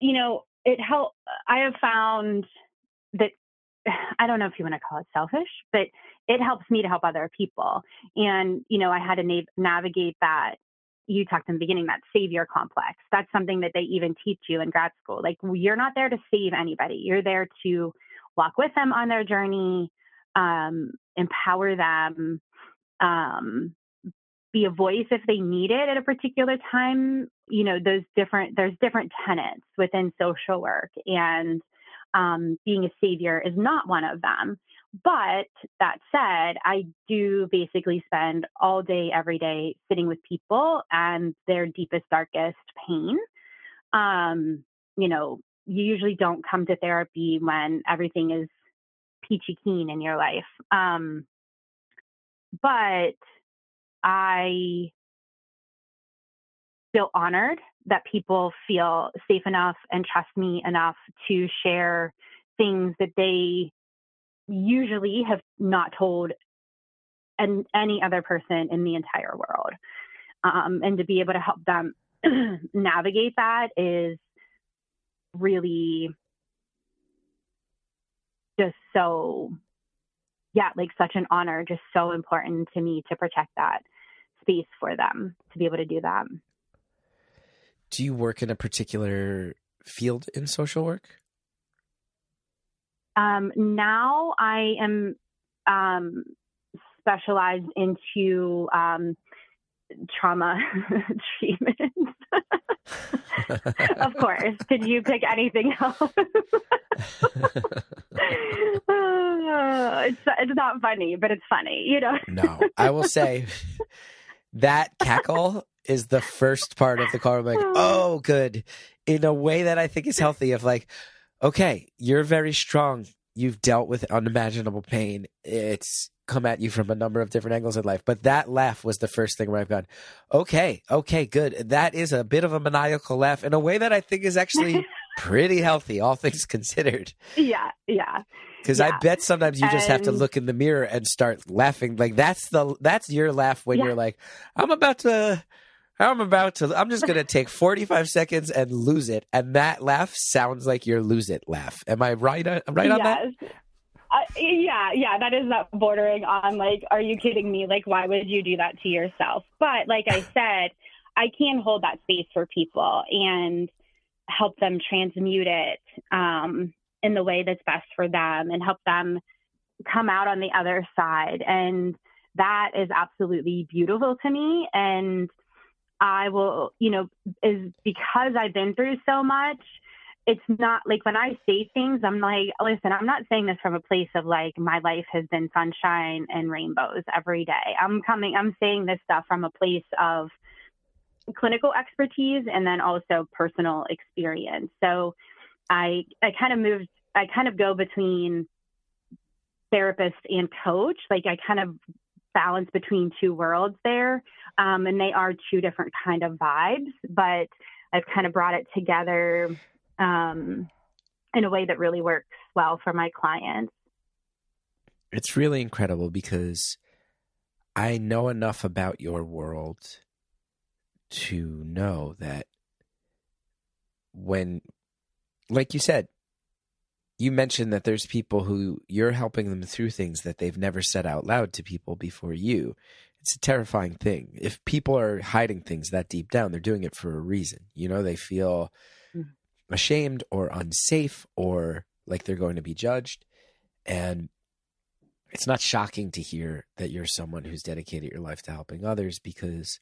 you know, it help. I have found that I don't know if you want to call it selfish, but it helps me to help other people. And you know, I had to na- navigate that. You talked in the beginning that savior complex. That's something that they even teach you in grad school. Like you're not there to save anybody. You're there to walk with them on their journey, um, empower them, um, be a voice if they need it at a particular time you know those different there's different tenets within social work and um, being a savior is not one of them. But that said i do basically spend all day every day sitting with people and their deepest darkest pain. Um, you know you usually don't come to therapy when everything is peachy keen in your life. Um, but I feel honored that people feel safe enough and trust me enough to share things that they usually have not told and any other person in the entire world. Um, and to be able to help them navigate that is really just so yeah, like such an honor, just so important to me to protect that space for them to be able to do that. Do you work in a particular field in social work Um, now I am um, specialized into um, trauma treatment. of course. Could you pick anything else? it's it's not funny, but it's funny, you know. no, I will say that cackle is the first part of the call. I'm like, oh. oh, good, in a way that I think is healthy. Of like, okay, you're very strong. You've dealt with unimaginable pain. It's come at you from a number of different angles in life. But that laugh was the first thing where I've gone, okay, okay, good. That is a bit of a maniacal laugh in a way that I think is actually pretty healthy, all things considered. Yeah, yeah. Because Yeah. I bet sometimes you just have to look in the mirror and start laughing. Like that's the that's your laugh when Yeah. you're like, I'm about to. I'm about to. I'm just gonna take 45 seconds and lose it, and that laugh sounds like your lose it laugh. Am I right? on- Right on that? yes. Uh, yeah, yeah, that is that bordering on like, are you kidding me? Like, why would you do that to yourself? But like I said, I can hold that space for people and help them transmute it um, in the way that's best for them and help them come out on the other side. And that is absolutely beautiful to me. And I will, you know, is because I've been through so much it's not like when I say things, I'm like, listen, I'm not saying this from a place of like my life has been sunshine and rainbows every day. I'm coming, I'm saying this stuff from a place of clinical expertise and then also personal experience. So I, I kind of moved, I kind of go between therapist and coach. Like I kind of balance between two worlds there. Um, and they are two different kind of vibes, but I've kind of brought it together um, in a way that really works well for my clients. It's really incredible because I know enough about your world to know that when, like you said, you mentioned that there's people who you're helping them through things that they've never said out loud to people before you. It's a terrifying thing. If people are hiding things that deep down, they're doing it for a reason. You know, they feel Mhm. ashamed or unsafe or like they're going to be judged. And it's not shocking to hear that you're someone who's dedicated your life to helping others because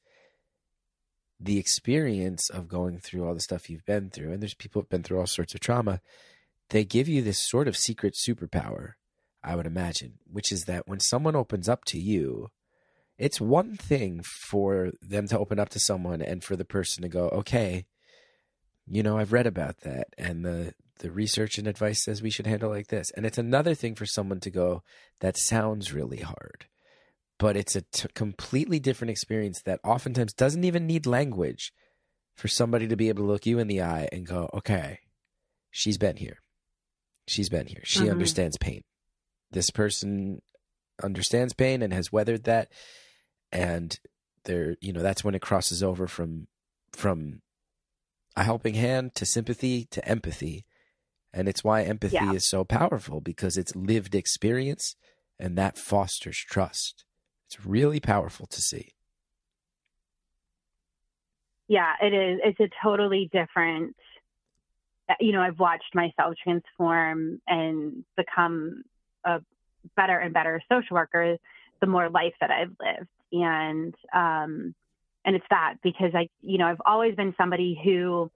the experience of going through all the stuff you've been through, and there's people who've been through all sorts of trauma, they give you this sort of secret superpower, I would imagine, which is that when someone opens up to you, it's one thing for them to open up to someone and for the person to go, okay, you know, I've read about that and the the research and advice says we should handle like this. And it's another thing for someone to go, that sounds really hard. But it's a t- completely different experience that oftentimes doesn't even need language for somebody to be able to look you in the eye and go, okay, she's been here. She's been here. She Mhm. understands pain. This person understands pain and has weathered that. And there, you know, that's when it crosses over from from a helping hand to sympathy to empathy. And it's why empathy Yeah. is so powerful because it's lived experience and that fosters trust. It's really powerful to see. Yeah, it is. It's a totally different. Uh, You know, I've watched myself transform and become a better and better social worker the more life that I've lived, and um, and it's that because I, you know, I've always been somebody who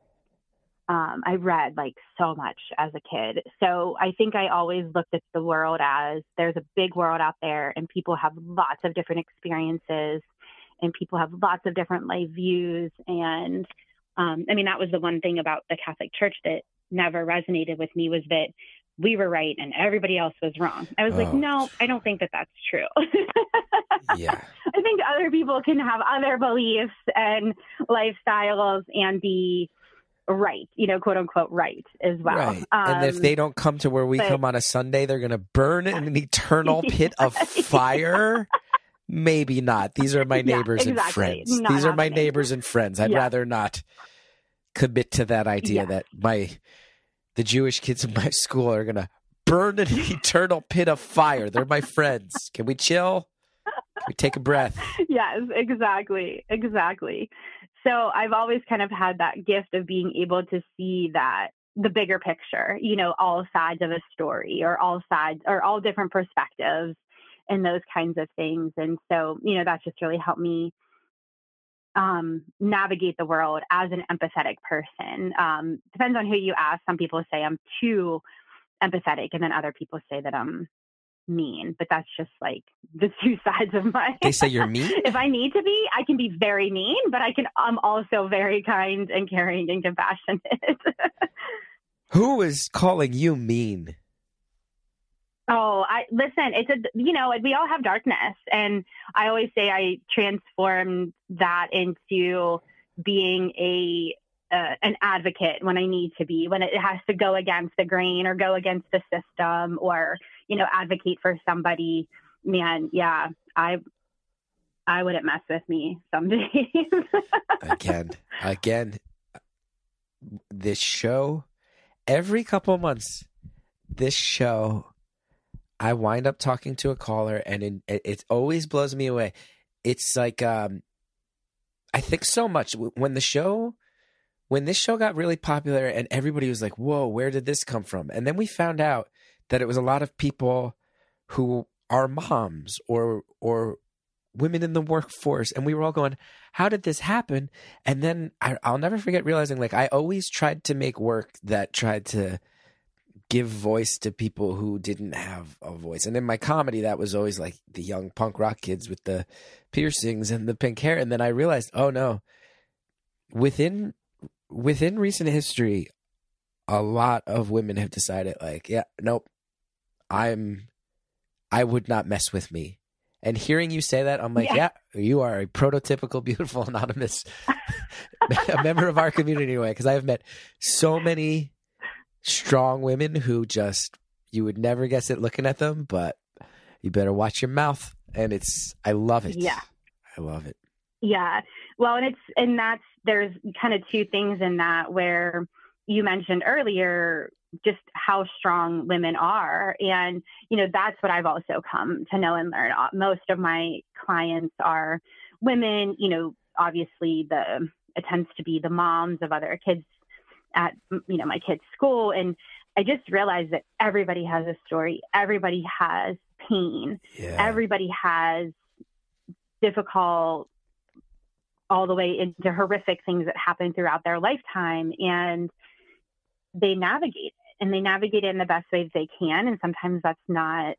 um, I read like so much as a kid. So I think I always looked at the world as there's a big world out there, and people have lots of different experiences and people have lots of different life views. And um, I mean, that was the one thing about the Catholic Church that never resonated with me was that we were right and everybody else was wrong. I was like, Oh. no, I don't think that that's true. Yeah. I think other people can have other beliefs and lifestyles and be right, you know, quote unquote right as well. right. and if Um, they don't come to where we but- come on a Sunday, they're going to burn in an eternal pit of fire. Maybe not. These are my Yeah, neighbors and friends. Not These are my neighbors and friends. I'd Yeah. rather not commit to that idea Yeah. that my the Jewish kids in my school are going to burn in an eternal pit of fire. They're my friends. Can we chill? Can we take a breath? yes, exactly. Exactly. So I've always kind of had that gift of being able to see that the bigger picture, you know, all sides of a story or all sides or all different perspectives and those kinds of things. And so, you know, that's just really helped me um, navigate the world as an empathetic person. Um, depends on who you ask. Some people say I'm too empathetic, and then other people say that I'm mean. But that's just like the two sides of my. They say you're mean. if I need to be, I can be very mean, but I can. I'm also very kind and caring and compassionate. Who is calling you mean? Oh, I listen. It's a you know we all have darkness, and I always say I transformed that into being a uh, an advocate when I need to be, when it has to go against the grain or go against the system, or you know advocate for somebody. Man, yeah, I I wouldn't mess with me some days. again, again, this show every couple months. This show I wind up talking to a caller, and it, it, it always blows me away. It's like um, I think so much when the show, when this show got really popular, and everybody was like, "Whoa, where did this come from?" And then we found out that it was a lot of people who are moms or or women in the workforce, and we were all going, "How did this happen?" And then I, I'll never forget realizing, like, I always tried to make work that tried to give voice to people who didn't have a voice. And in my comedy, that was always like the young punk rock kids with the piercings and the pink hair. And then I realized, oh no, within within recent history, a lot of women have decided like, yeah, nope, I'm I would not mess with me. And hearing you say that, I'm like, yeah, yeah you are a prototypical beautiful anonymous, a member of our community anyway. Because I have met so many strong women who just you would never guess it looking at them, but you better watch your mouth. And it's I love it. Yeah. I love it. Yeah. Well, and it's and that's there's kind of two things in that where you mentioned earlier just how strong women are and you know that's what I've also come to know and learn. Uh, most of my clients are women, you know, obviously the it tends to be the moms of other kids at you know my kids' school, and I just realized that everybody has a story. Everybody has pain. Yeah. Everybody has difficult all the way into horrific things that happen throughout their lifetime and they navigate it and they navigate it in the best way they can and sometimes that's not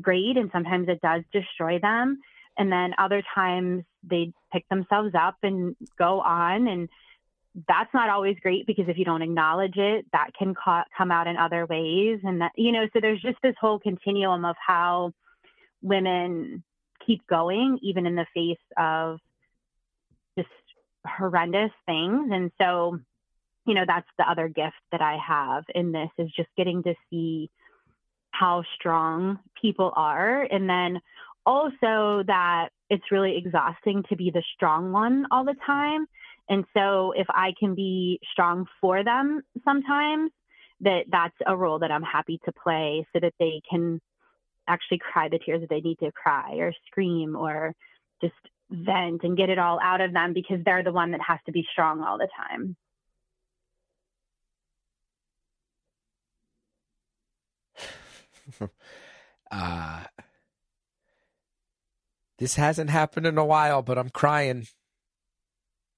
great and sometimes it does destroy them and then other times they pick themselves up and go on and that's not always great because if you don't acknowledge it, that can ca- come out in other ways. And that, you know, so there's just this whole continuum of how women keep going, even in the face of just horrendous things. And so, you know, that's the other gift that I have in this is just getting to see how strong people are. And then also that it's really exhausting to be the strong one all the time and so if I can be strong for them sometimes, that that's a role that I'm happy to play so that they can actually cry the tears that they need to cry or scream or just vent and get it all out of them because they're the one that has to be strong all the time. uh, this hasn't happened in a while, but I'm crying.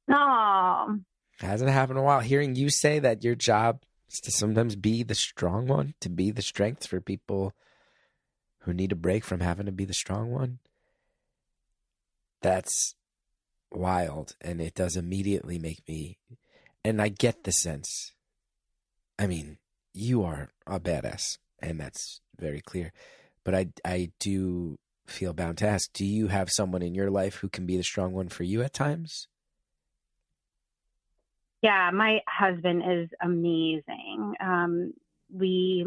Oh. Hasn't happened in a while. Hearing you say that your job is to sometimes be the strong one, to be the strength for people who need a break from having to be the strong one. That's wild. And it does immediately make me, and I get the sense. I mean, you are a badass, and that's very clear. But I, I do feel bound to ask do you have someone in your life who can be the strong one for you at times? Yeah, my husband is amazing. Um, we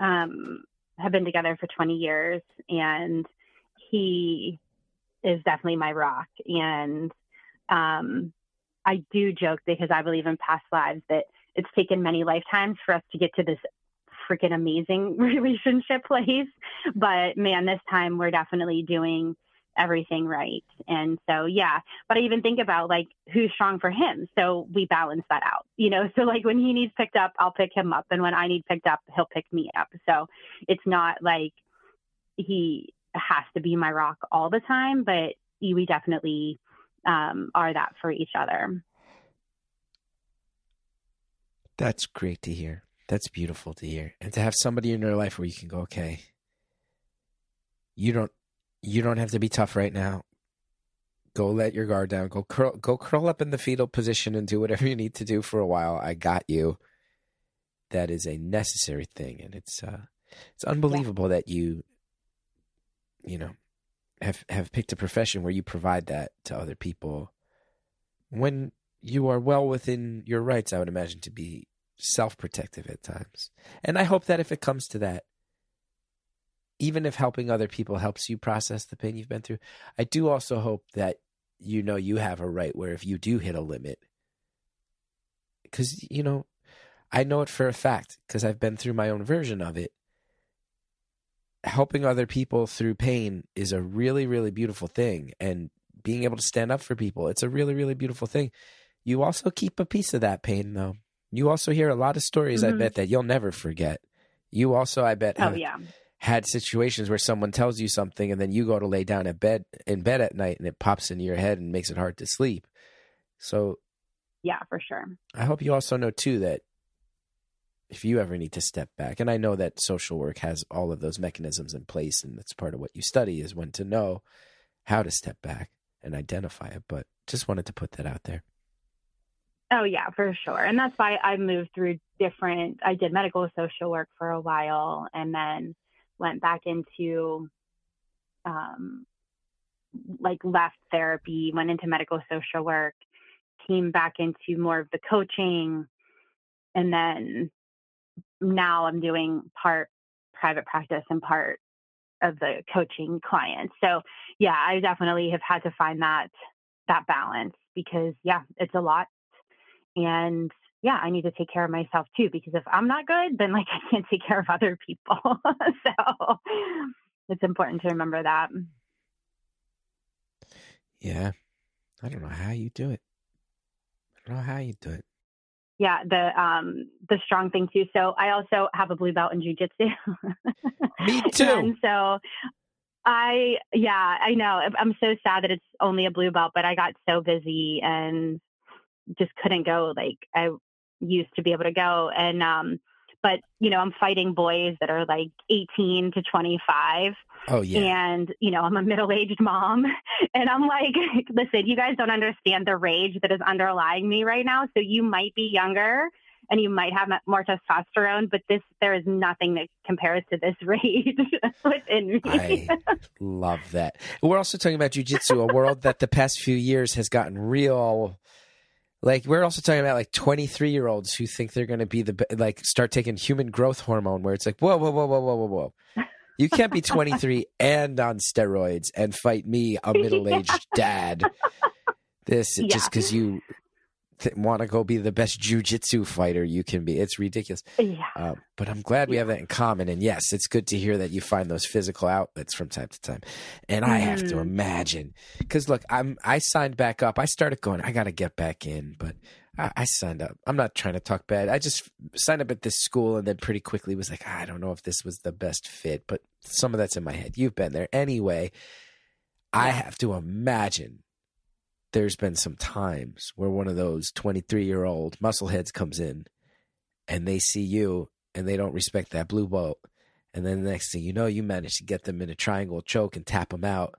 um, have been together for 20 years, and he is definitely my rock. And um, I do joke because I believe in past lives that it's taken many lifetimes for us to get to this freaking amazing relationship place. But man, this time we're definitely doing everything right. And so, yeah, but I even think about like who's strong for him. So we balance that out, you know? So, like when he needs picked up, I'll pick him up. And when I need picked up, he'll pick me up. So it's not like he has to be my rock all the time, but we definitely um, are that for each other. That's great to hear. That's beautiful to hear. And to have somebody in your life where you can go, okay, you don't you don't have to be tough right now. Go let your guard down. Go curl go curl up in the fetal position and do whatever you need to do for a while. I got you. That is a necessary thing and it's uh it's unbelievable that you you know have have picked a profession where you provide that to other people when you are well within your rights, I would imagine, to be self protective at times. And I hope that if it comes to that, even if helping other people helps you process the pain you've been through, I do also hope that you know you have a right where if you do hit a limit, because, you know, I know it for a fact because I've been through my own version of it. Helping other people through pain is a really, really beautiful thing. And being able to stand up for people, it's a really, really beautiful thing. You also keep a piece of that pain, though. You also hear a lot of stories, Mhm. I bet, that you'll never forget. You also, I bet, Oh have yeah. Had situations where someone tells you something and then you go to lay down at bed in bed at night and it pops into your head and makes it hard to sleep. So Yeah, for sure. I hope you also know too that if you ever need to step back, and I know that social work has all of those mechanisms in place, and that's part of what you study is when to know how to step back and identify it. But just wanted to put that out there. Oh yeah, for sure. And that's why I moved through different I did medical social work for a while and then went back into um like left therapy, went into medical social work, came back into more of the coaching and then now I'm doing part private practice and part of the coaching clients. So yeah, I definitely have had to find that that balance because yeah, it's a lot and yeah, I need to take care of myself too because if I'm not good, then like I can't take care of other people. so it's important to remember that. Yeah. I don't know how you do it. I don't know how you do it. Yeah, the um the strong thing too. So I also have a blue belt in jujitsu. Me too. and so I yeah, I know. I'm so sad that it's only a blue belt, but I got so busy and just couldn't go like I used to be able to go. And um but you know, I'm fighting boys that are like 18 to 25 Oh yeah. and you know i'm a middle-aged mom and i'm like listen you guys don't understand the rage that is underlying me right now so you might be younger and you might have more testosterone but this there is nothing that compares to this rage within me I love that. We're also talking about jujitsu, a world that the past few years has gotten real. Like we're also talking about like twenty three year olds who think they're going to be the like start taking human growth hormone, where it's like whoa whoa whoa whoa whoa whoa whoa. You can't be 23 and on steroids and fight me, a middle aged dad. This Yeah. just because you want to go be the best jujitsu fighter you can be. It's ridiculous. yeah Uh, but I'm glad we have that in common. And yes, it's good to hear that you find those physical outlets from time to time. And I have to Mhm. imagine because look, I'm I signed back up. I started going. I got to get back in, but I, I signed up. I'm not trying to talk bad. I just signed up at this school and then pretty quickly was like, I don't know if this was the best fit. But some of that's in my head. You've been there anyway. I have to imagine there's been some times where one of those 23 year old muscleheads comes in and they see you and they don't respect that blue belt. And then the next thing you know, you manage to get them in a triangle choke and tap them out.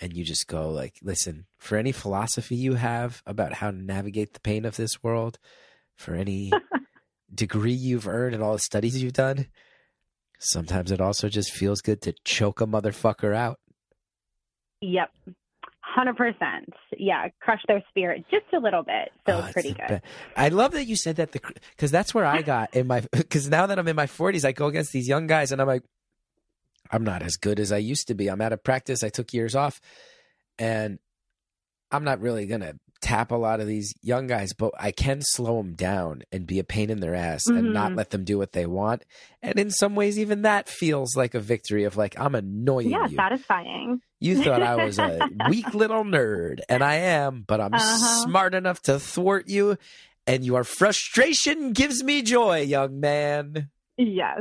And you just go like, listen, for any philosophy you have about how to navigate the pain of this world, for any degree you've earned and all the studies you've done, sometimes it also just feels good to choke a motherfucker out. yep 100% yeah crush their spirit just a little bit feels Oh, pretty good I love that you said that because that's where I got in my because now that I'm in my 40s, I go against these young guys and I'm like, I'm not as good as I used to be. I'm out of practice. I took years off, and I'm not really gonna tap a lot of these young guys, but I can slow them down and be a pain in their ass and not Mhm. let them do what they want. And in some ways, even that feels like a victory of like I'm annoying yeah you. satisfying You thought I was a weak little nerd, and I am, but I'm Uh-huh. smart enough to thwart you, and your frustration gives me joy, young man. yes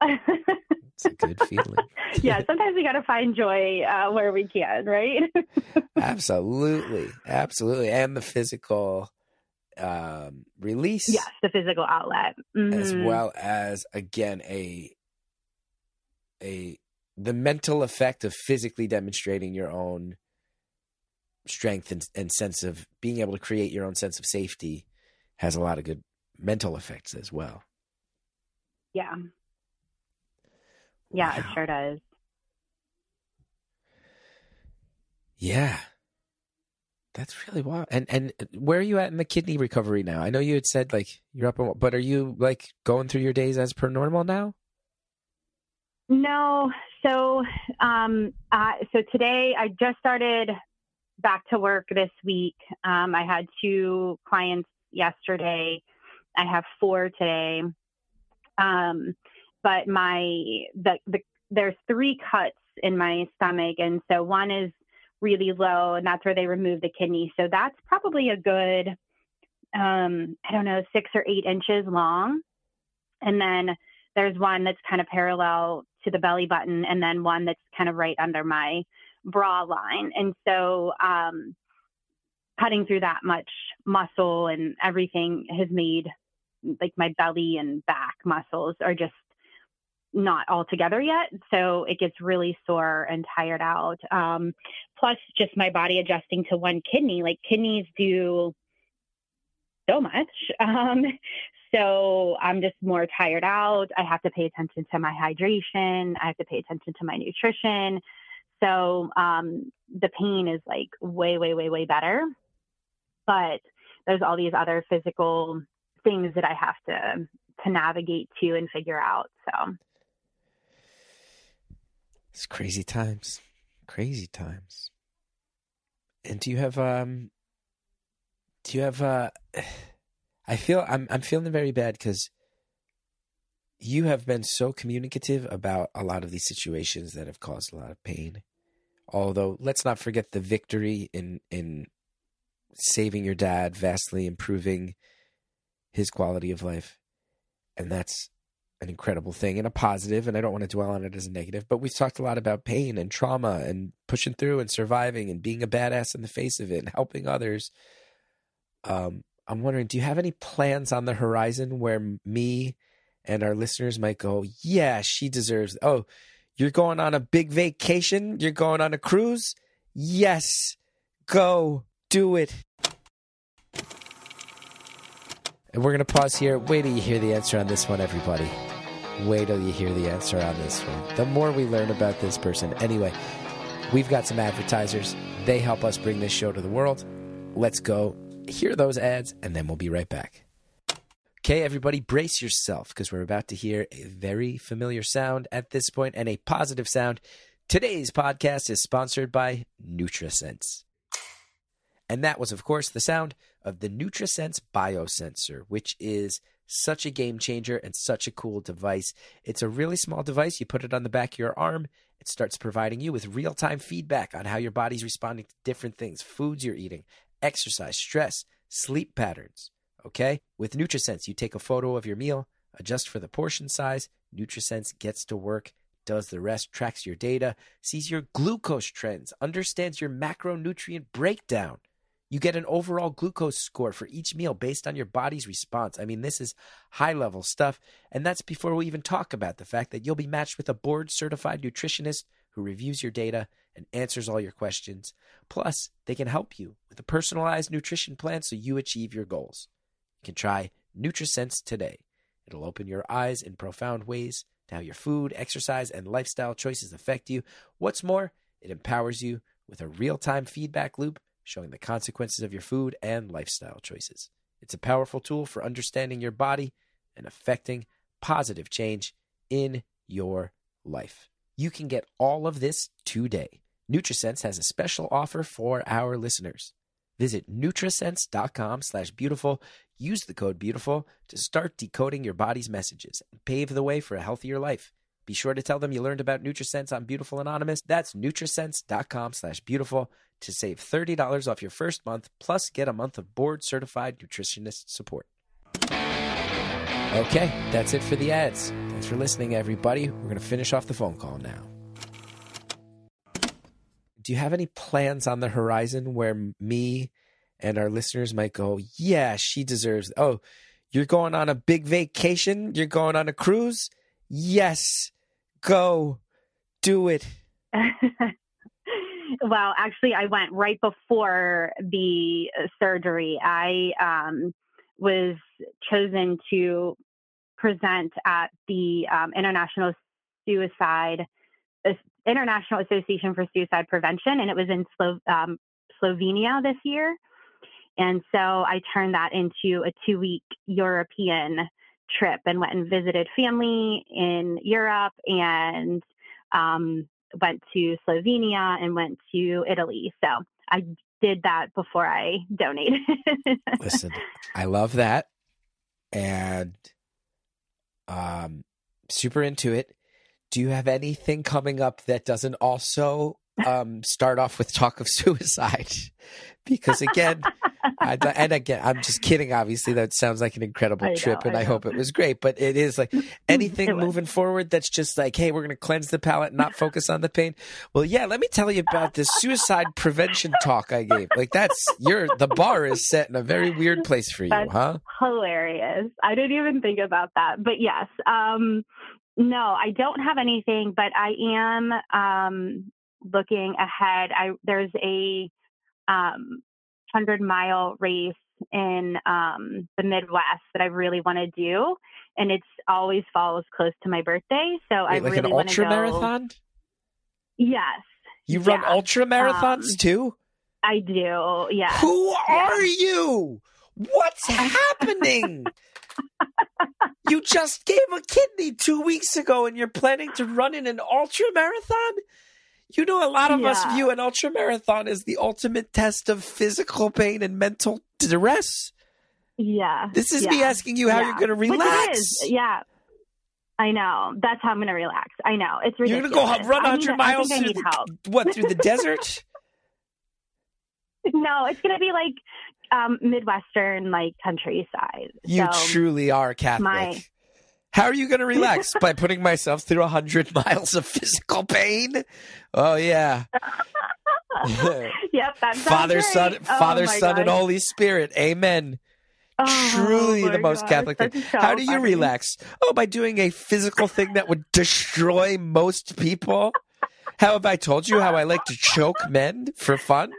It's a good feeling. yeah, sometimes we got to find joy uh, where we can, right? absolutely, absolutely, and the physical um, release. yes, the physical outlet. as Mhm. well as again a a the mental effect of physically demonstrating your own strength and, and sense of being able to create your own sense of safety has a lot of good mental effects as well. Yeah. Yeah, it sure does. Yeah. That's really wild. And and where are you at in the kidney recovery now? I know you had said like you're up, but are you like going through your days as per normal now? No, so um, uh, so today I just started back to work this week. Um, I had two clients yesterday. I have four today. Um, but my the, the there's three cuts in my stomach, and so one is really low, and that's where they remove the kidney. So that's probably a good um, I don't know six or eight inches long, and then there's one that's kind of parallel to the belly button and then one that's kind of right under my bra line and so um, cutting through that much muscle and everything has made like my belly and back muscles are just not all together yet so it gets really sore and tired out um, plus just my body adjusting to one kidney like kidneys do so much um, so I'm just more tired out. I have to pay attention to my hydration. I have to pay attention to my nutrition. So um, the pain is like way, way, way, way better. But there's all these other physical things that I have to to navigate to and figure out. So It's crazy times. Crazy times. And do you have um do you have uh I feel I'm I'm feeling very bad cuz you have been so communicative about a lot of these situations that have caused a lot of pain. Although let's not forget the victory in in saving your dad, vastly improving his quality of life. And that's an incredible thing and a positive, and I don't want to dwell on it as a negative, but we've talked a lot about pain and trauma and pushing through and surviving and being a badass in the face of it and helping others. Um, I'm wondering, do you have any plans on the horizon where me and our listeners might go, yeah, she deserves, oh, you're going on a big vacation? You're going on a cruise? Yes, go do it. And we're going to pause here. Wait till you hear the answer on this one, everybody. Wait till you hear the answer on this one. The more we learn about this person. Anyway, we've got some advertisers. They help us bring this show to the world. Let's go hear those ads, and then we'll be right back. Okay, everybody, brace yourself because we're about to hear a very familiar sound at this point and a positive sound. Today's podcast is sponsored by NutriSense. And that was, of course, the sound of the NutriSense Biosensor, which is such a game changer and such a cool device. It's a really small device. You put it on the back of your arm, it starts providing you with real time feedback on how your body's responding to different things foods you're eating, exercise, stress, sleep patterns. Okay? With NutriSense, you take a photo of your meal, adjust for the portion size. NutriSense gets to work, does the rest, tracks your data, sees your glucose trends, understands your macronutrient breakdown. You get an overall glucose score for each meal based on your body's response. I mean, this is high level stuff. And that's before we even talk about the fact that you'll be matched with a board certified nutritionist who reviews your data and answers all your questions. Plus, they can help you with a personalized nutrition plan so you achieve your goals. You can try NutriSense today. It'll open your eyes in profound ways to how your food, exercise, and lifestyle choices affect you. What's more, it empowers you with a real time feedback loop showing the consequences of your food and lifestyle choices. It's a powerful tool for understanding your body and affecting positive change in your life. You can get all of this today. NutriSense has a special offer for our listeners. Visit Nutrisense.com slash beautiful. Use the code beautiful to start decoding your body's messages and pave the way for a healthier life. Be sure to tell them you learned about NutriSense on Beautiful Anonymous. That's Nutrisense.com slash beautiful to save $30 off your first month, plus get a month of board certified nutritionist support. Okay, that's it for the ads. Thanks for listening, everybody. We're going to finish off the phone call now. Do you have any plans on the horizon where me and our listeners might go, yeah, she deserves, oh, you're going on a big vacation? You're going on a cruise? Yes, go do it. well, actually, I went right before the surgery. I um, was chosen to present at the um, International Suicide International Association for Suicide Prevention, and it was in Slo- um, Slovenia this year. And so I turned that into a two week European trip and went and visited family in Europe and um, went to Slovenia and went to Italy. So I did that before I donated. Listen, I love that. And um super into it. Do you have anything coming up that doesn't also um start off with talk of suicide? Because again, I, and again, I'm just kidding. Obviously, that sounds like an incredible trip, and I I, hope it was great. But it is like anything moving forward that's just like, hey, we're going to cleanse the palate, not focus on the pain. Well, yeah, let me tell you about this suicide prevention talk I gave. Like that's your the bar is set in a very weird place for you, That's- huh? hilarious. I didn't even think about that. But yes, um, no, I don't have anything, but I am um, looking ahead. I there's a um, hundred mile race in um, the Midwest that I really want to do, and it's always falls close to my birthday. So I like really an want to ultra go. marathon? Yes, You run Yeah. ultra marathons Um, too? I do. Yeah. Who are you? What's happening? you just gave a kidney two weeks ago and you're planning to run in an ultra marathon? You know, a lot of us view an ultra marathon as the ultimate test of physical pain and mental duress. Yeah. This is yeah. me asking you how Yeah. you're going to relax. Yeah. I know. That's how I'm going to relax. I know. It's You're going to go run I 100 miles I through I need the, what, through the desert? No, it's going to be like um, Midwestern, like countryside. You so, truly are Catholic. my- How are you going to relax by putting myself through a hundred miles of physical pain? Oh yeah, yep. That Father, great. Son, Oh Father, my Son, and. Holy Spirit. Amen. Oh truly the most gosh, Catholic thing. How do you relax? Oh, by doing a physical thing that would destroy most people. How have I told you how I like to choke men for fun?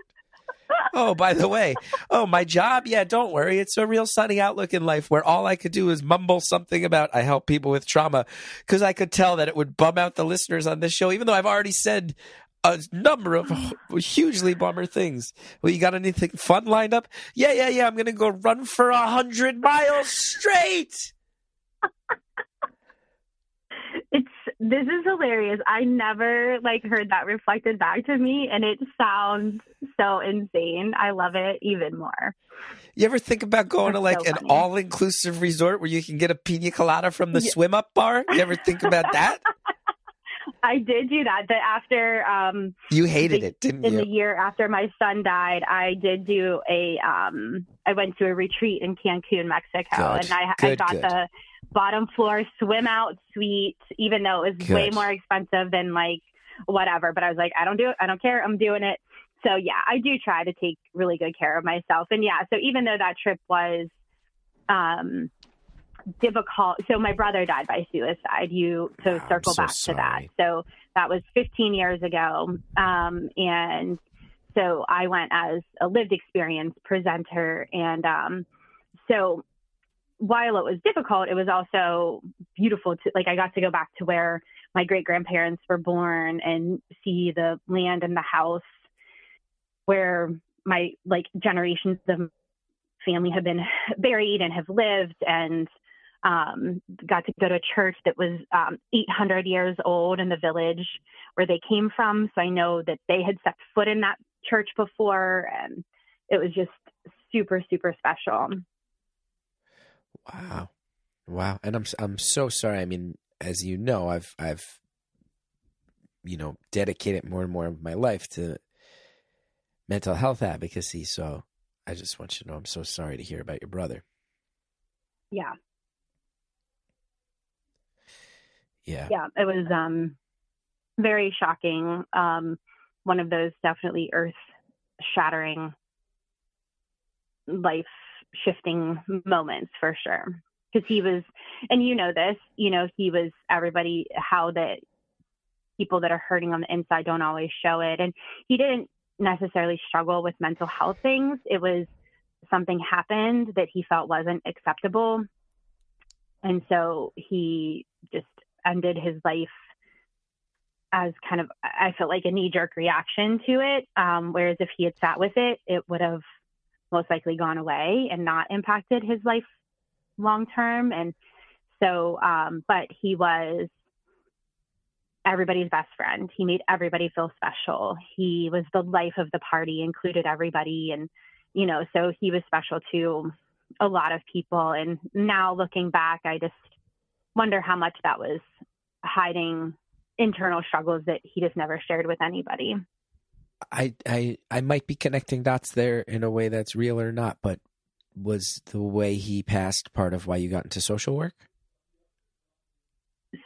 Oh, by the way, oh, my job, yeah, don't worry. It's a real sunny outlook in life where all I could do is mumble something about I help people with trauma because I could tell that it would bum out the listeners on this show, even though I've already said a number of hugely bummer things. Well, you got anything fun lined up? Yeah, yeah, yeah. I'm going to go run for a hundred miles straight. It's this is hilarious. I never like heard that reflected back to me, and it sounds so insane. I love it even more. You ever think about going to like so an all inclusive resort where you can get a pina colada from the Yeah. swim up bar? You ever think about that? I did do that. That after um, You hated The- it, didn't in you? the year after my son died, I did do a um I went to a retreat in Cancun, Mexico, Good. and I I got good. the bottom floor swim out suite, even though it was way more expensive than like whatever. But I was like, I don't do it. I don't care. I'm doing it. So yeah, I do try to take really good care of myself. And yeah, so even though that trip was um difficult so my brother died by suicide you to Wow, circle so back to that so that was 15 years ago um and so i went as a lived experience presenter and um so while it was difficult it was also beautiful to like i got to go back to where my great grandparents were born and see the land and the house where my like generations of family have been buried and have lived and um, got to go to a church that was um, 800 years old in the village where they came from. So I know that they had stepped foot in that church before, and it was just super, super special. Wow, wow, and I'm I'm so sorry. I mean, as you know, I've I've you know dedicated more and more of my life to mental health advocacy. So I just want you to know I'm so sorry to hear about your brother. Yeah. Yeah. yeah, it was um very shocking. Um, one of those definitely earth shattering, life shifting moments for sure. Because he was, and you know this, you know, he was everybody, how that people that are hurting on the inside don't always show it. And he didn't necessarily struggle with mental health things. It was something happened that he felt wasn't acceptable. And so he just ended his life as kind of, I felt like a knee jerk reaction to it. Um, whereas if he had sat with it, it would have most likely gone away and not impacted his life long term. And so, um, but he was everybody's best friend. He made everybody feel special. He was the life of the party, included everybody. And, you know, so he was special to a lot of people. And now looking back, I just wonder how much that was hiding internal struggles that he just never shared with anybody. I I I might be connecting dots there in a way that's real or not, but was the way he passed part of why you got into social work?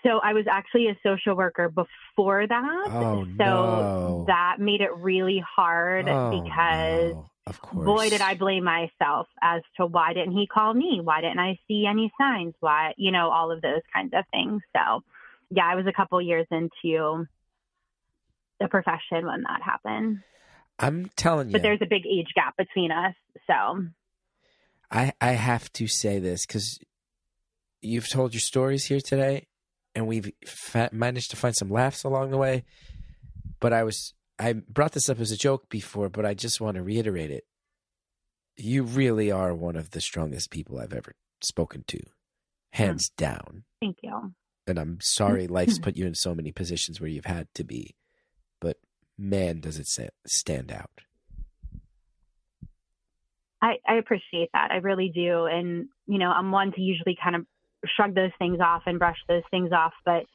So I was actually a social worker before that. Oh, so no. that made it really hard Oh, because no. of course. boy did I blame myself as to why didn't he call me? Why didn't I see any signs? Why, you know, all of those kinds of things. So yeah, I was a couple years into the profession when that happened. I'm telling you. But there's a big age gap between us. So I I have to say this because you've told your stories here today, and we've fa- managed to find some laughs along the way. But I was I brought this up as a joke before, but I just want to reiterate it. You really are one of the strongest people I've ever spoken to, hands down. thank you. And I'm sorry life's put you in so many positions where you've had to be, man, does it stand out. I, I appreciate that. I really do. And, you know, I'm one to usually kind of shrug those things off and brush those things off, but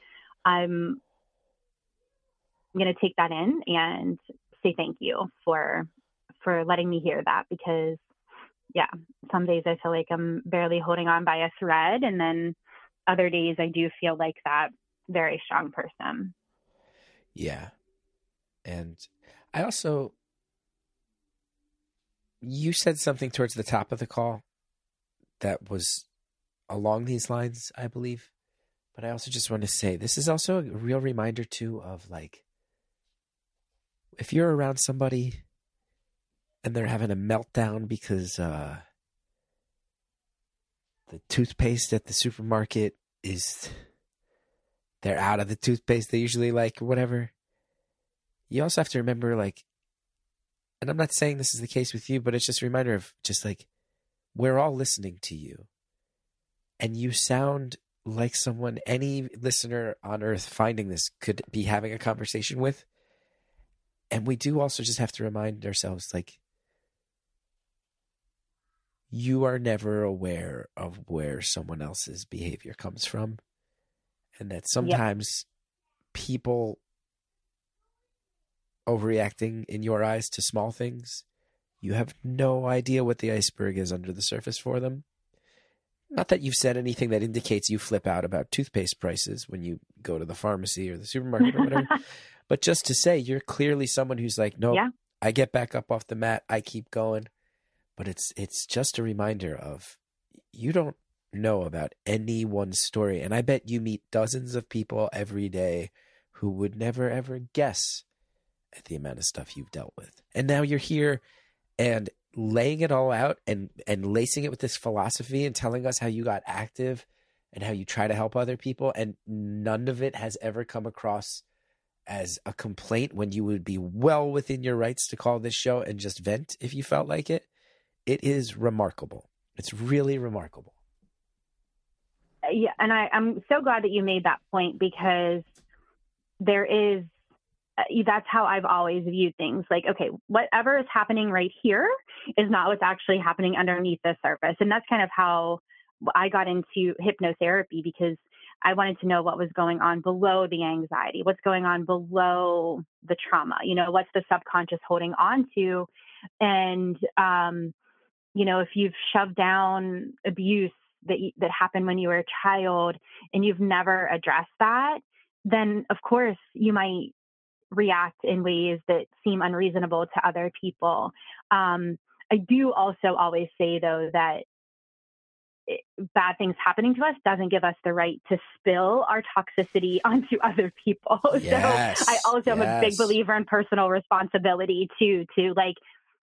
I'm going to take that in and say thank you for for letting me hear that because yeah, some days I feel like I'm barely holding on by a thread and then other days I do feel like that very strong person. Yeah. And I also, you said something towards the top of the call that was along these lines, I believe. But I also just want to say this is also a real reminder, too, of like, if you're around somebody and they're having a meltdown because uh, the toothpaste at the supermarket is they're out of the toothpaste they usually like whatever you also have to remember like and i'm not saying this is the case with you but it's just a reminder of just like we're all listening to you. And you sound like someone any listener on earth finding this could be having a conversation with. And we do also just have to remind ourselves like you are never aware of where someone else's behavior comes from. And that sometimes people overreacting in your eyes to small things you have no idea what the iceberg is under the surface for them not that you've said anything that indicates you flip out about toothpaste prices when you go to the pharmacy or the supermarket or whatever but just to say you're clearly someone who's like nope Yeah. i get back up off the mat i keep going but it's it's just a reminder of you don't know about anyone's story and i bet you meet dozens of people every day who would never ever guess at the amount of stuff you've dealt with. And now you're here and laying it all out and and lacing it with this philosophy and telling us how you got active and how you try to help other people. And none of it has ever come across as a complaint when you would be well within your rights to call this show and just vent if you felt like it. It is remarkable. It's really remarkable. Yeah, and I, I'm so glad that you made that point because there is that's how I've always viewed things. Like, okay, whatever is happening right here is not what's actually happening underneath the surface, and that's kind of how I got into hypnotherapy because I wanted to know what was going on below the anxiety, what's going on below the trauma. You know, what's the subconscious holding on to, and um, you know, if you've shoved down abuse that that happened when you were a child and you've never addressed that, then of course you might react in ways that seem unreasonable to other people. Um, I do also always say though that it, bad things happening to us doesn't give us the right to spill our toxicity onto other people. Yes, so I also am a big believer in personal responsibility too, to like,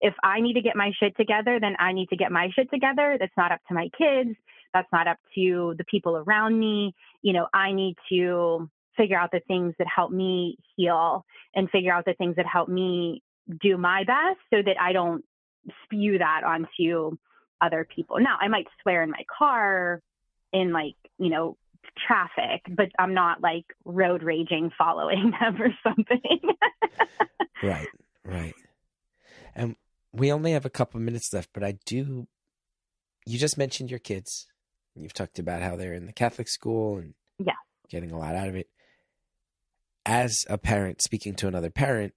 if I need to get my shit together, then I need to get my shit together. That's not up to my kids. That's not up to the people around me. You know, I need to figure out the things that help me heal and figure out the things that help me do my best so that I don't spew that onto other people. Now, I might swear in my car in like, you know, traffic, but I'm not like road raging following them or something. Right, right. And we only have a couple minutes left, but I do. You just mentioned your kids. You've talked about how they're in the Catholic school and Yeah. getting a lot out of it. As a parent speaking to another parent,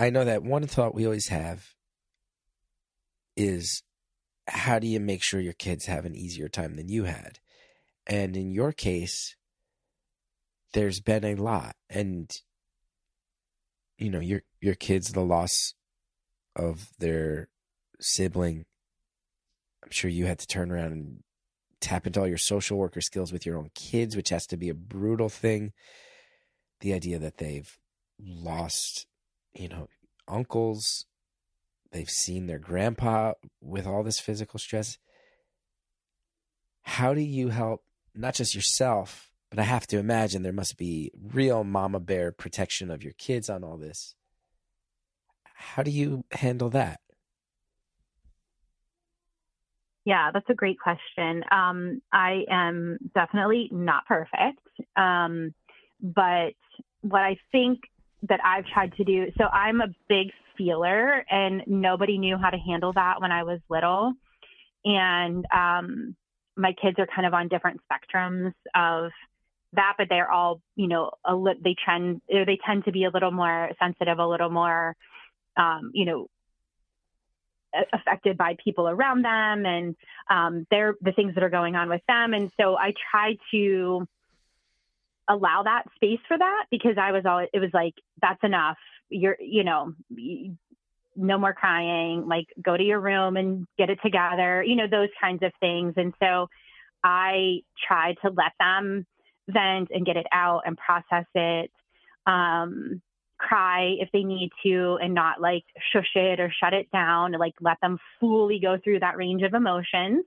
I know that one thought we always have is how do you make sure your kids have an easier time than you had? And in your case, there's been a lot. And you know your your kids the loss of their sibling i'm sure you had to turn around and tap into all your social worker skills with your own kids which has to be a brutal thing the idea that they've lost you know uncles they've seen their grandpa with all this physical stress how do you help not just yourself but I have to imagine there must be real mama bear protection of your kids on all this. How do you handle that? Yeah, that's a great question. Um, I am definitely not perfect. Um, but what I think that I've tried to do, so I'm a big feeler and nobody knew how to handle that when I was little. And um, my kids are kind of on different spectrums of that, but they're all, you know, a li- they trend, they tend to be a little more sensitive, a little more, um, you know, affected by people around them and um, they're the things that are going on with them. And so I try to allow that space for that because I was always, it was like, that's enough. You're, you know, no more crying, like go to your room and get it together, you know, those kinds of things. And so I try to let them vent and get it out and process it. Um, cry if they need to and not like shush it or shut it down like let them fully go through that range of emotions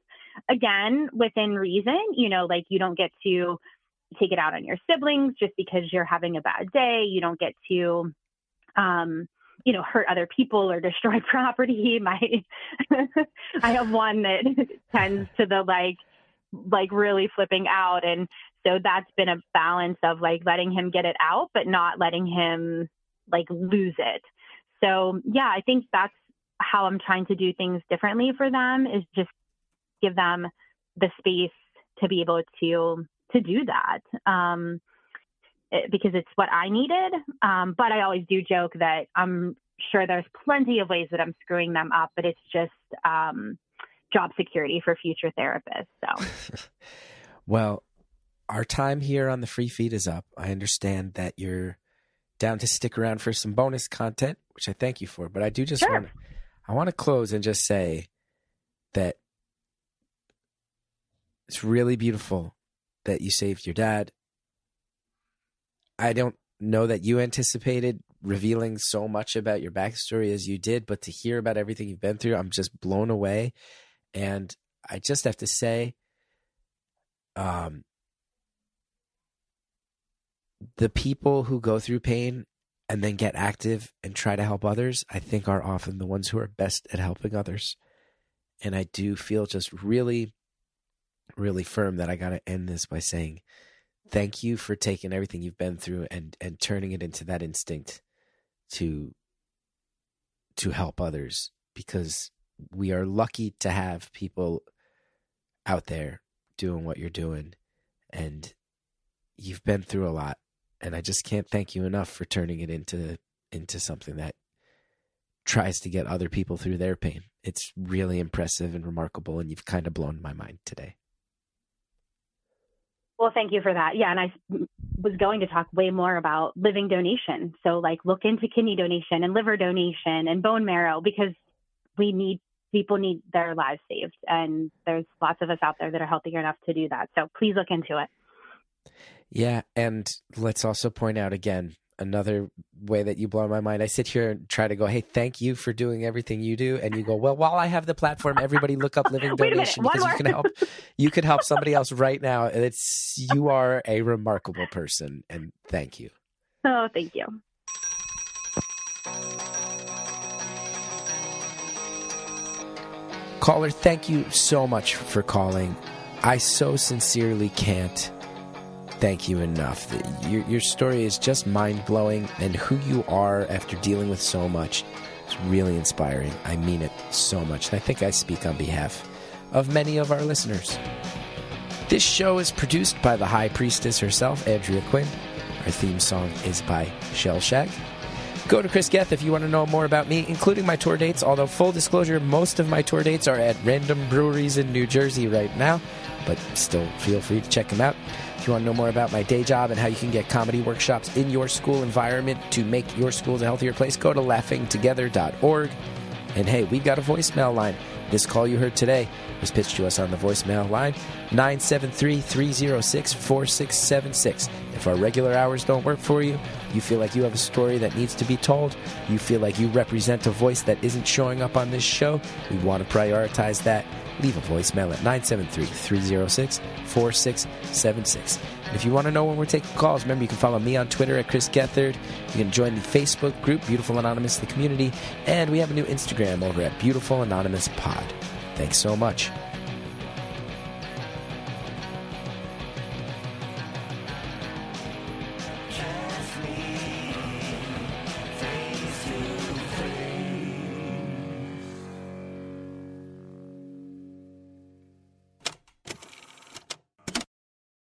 again within reason you know like you don't get to take it out on your siblings just because you're having a bad day. You don't get to um you know hurt other people or destroy property. My i have one that tends to the like like really flipping out. And so that's been a balance of like letting him get it out but not letting him like lose it. So yeah i think that's how i'm trying to do things differently for them is just give them the space to be able to to do that um it- because it's what i needed um but i always do joke that i'm sure there's plenty of ways that i'm screwing them up but it's just um job security for future therapists so well, our time here on the free feed is up. I understand that you're down to stick around for some bonus content, which I thank you for. But I do just Sure. want I want to close and just say that it's really beautiful that you saved your dad. I don't know that you anticipated revealing so much about your backstory as you did, but to hear about everything you've been through, I'm just blown away. And I just have to say, um, the people who go through pain and then get active and try to help others, I think are often the ones who are best at helping others. And I do feel just really, really firm that I got to end this by saying thank you for taking everything you've been through and and turning it into that instinct to to help others because we are lucky to have people out there doing what you're doing and you've been through a lot and I just can't thank you enough for turning it into into something that tries to get other people through their pain. It's really impressive and remarkable, and you've kind of blown my mind today. Well, thank you for that. Yeah, and I was going to talk way more about living donation. So, like, look into kidney donation and liver donation and bone marrow because we need people need their lives saved, and there's lots of us out there that are healthier enough to do that. So, please look into it. Yeah, and let's also point out again another way that you blow my mind. I sit here and try to go, "Hey, thank you for doing everything you do," and you go, "Well, while I have the platform, everybody look up Living Donation because you can help. You could help somebody else right now. It's you are a remarkable person, and thank you. Oh, thank you. Caller, thank you so much for calling. I so sincerely can't thank you enough. Your, your story is just mind blowing, and who you are after dealing with so much is really inspiring. I mean it so much. And I think I speak on behalf of many of our listeners. This show is produced by the High Priestess herself, Andrea Quinn. Our theme song is by Shellshag. Go to Chris Geth if you want to know more about me, including my tour dates. Although, full disclosure, most of my tour dates are at random breweries in New Jersey right now, but still feel free to check them out. If you want to know more about my day job and how you can get comedy workshops in your school environment to make your schools a healthier place, go to laughingtogether.org. And hey, we've got a voicemail line. This call you heard today was pitched to us on the voicemail line 973 306 4676. If our regular hours don't work for you, you feel like you have a story that needs to be told, you feel like you represent a voice that isn't showing up on this show, we want to prioritize that leave a voicemail at 973 306 4676. If you want to know when we're taking calls, remember you can follow me on Twitter at Chris Gethard. You can join the Facebook group, Beautiful Anonymous, the community. And we have a new Instagram over at Beautiful Anonymous Pod. Thanks so much.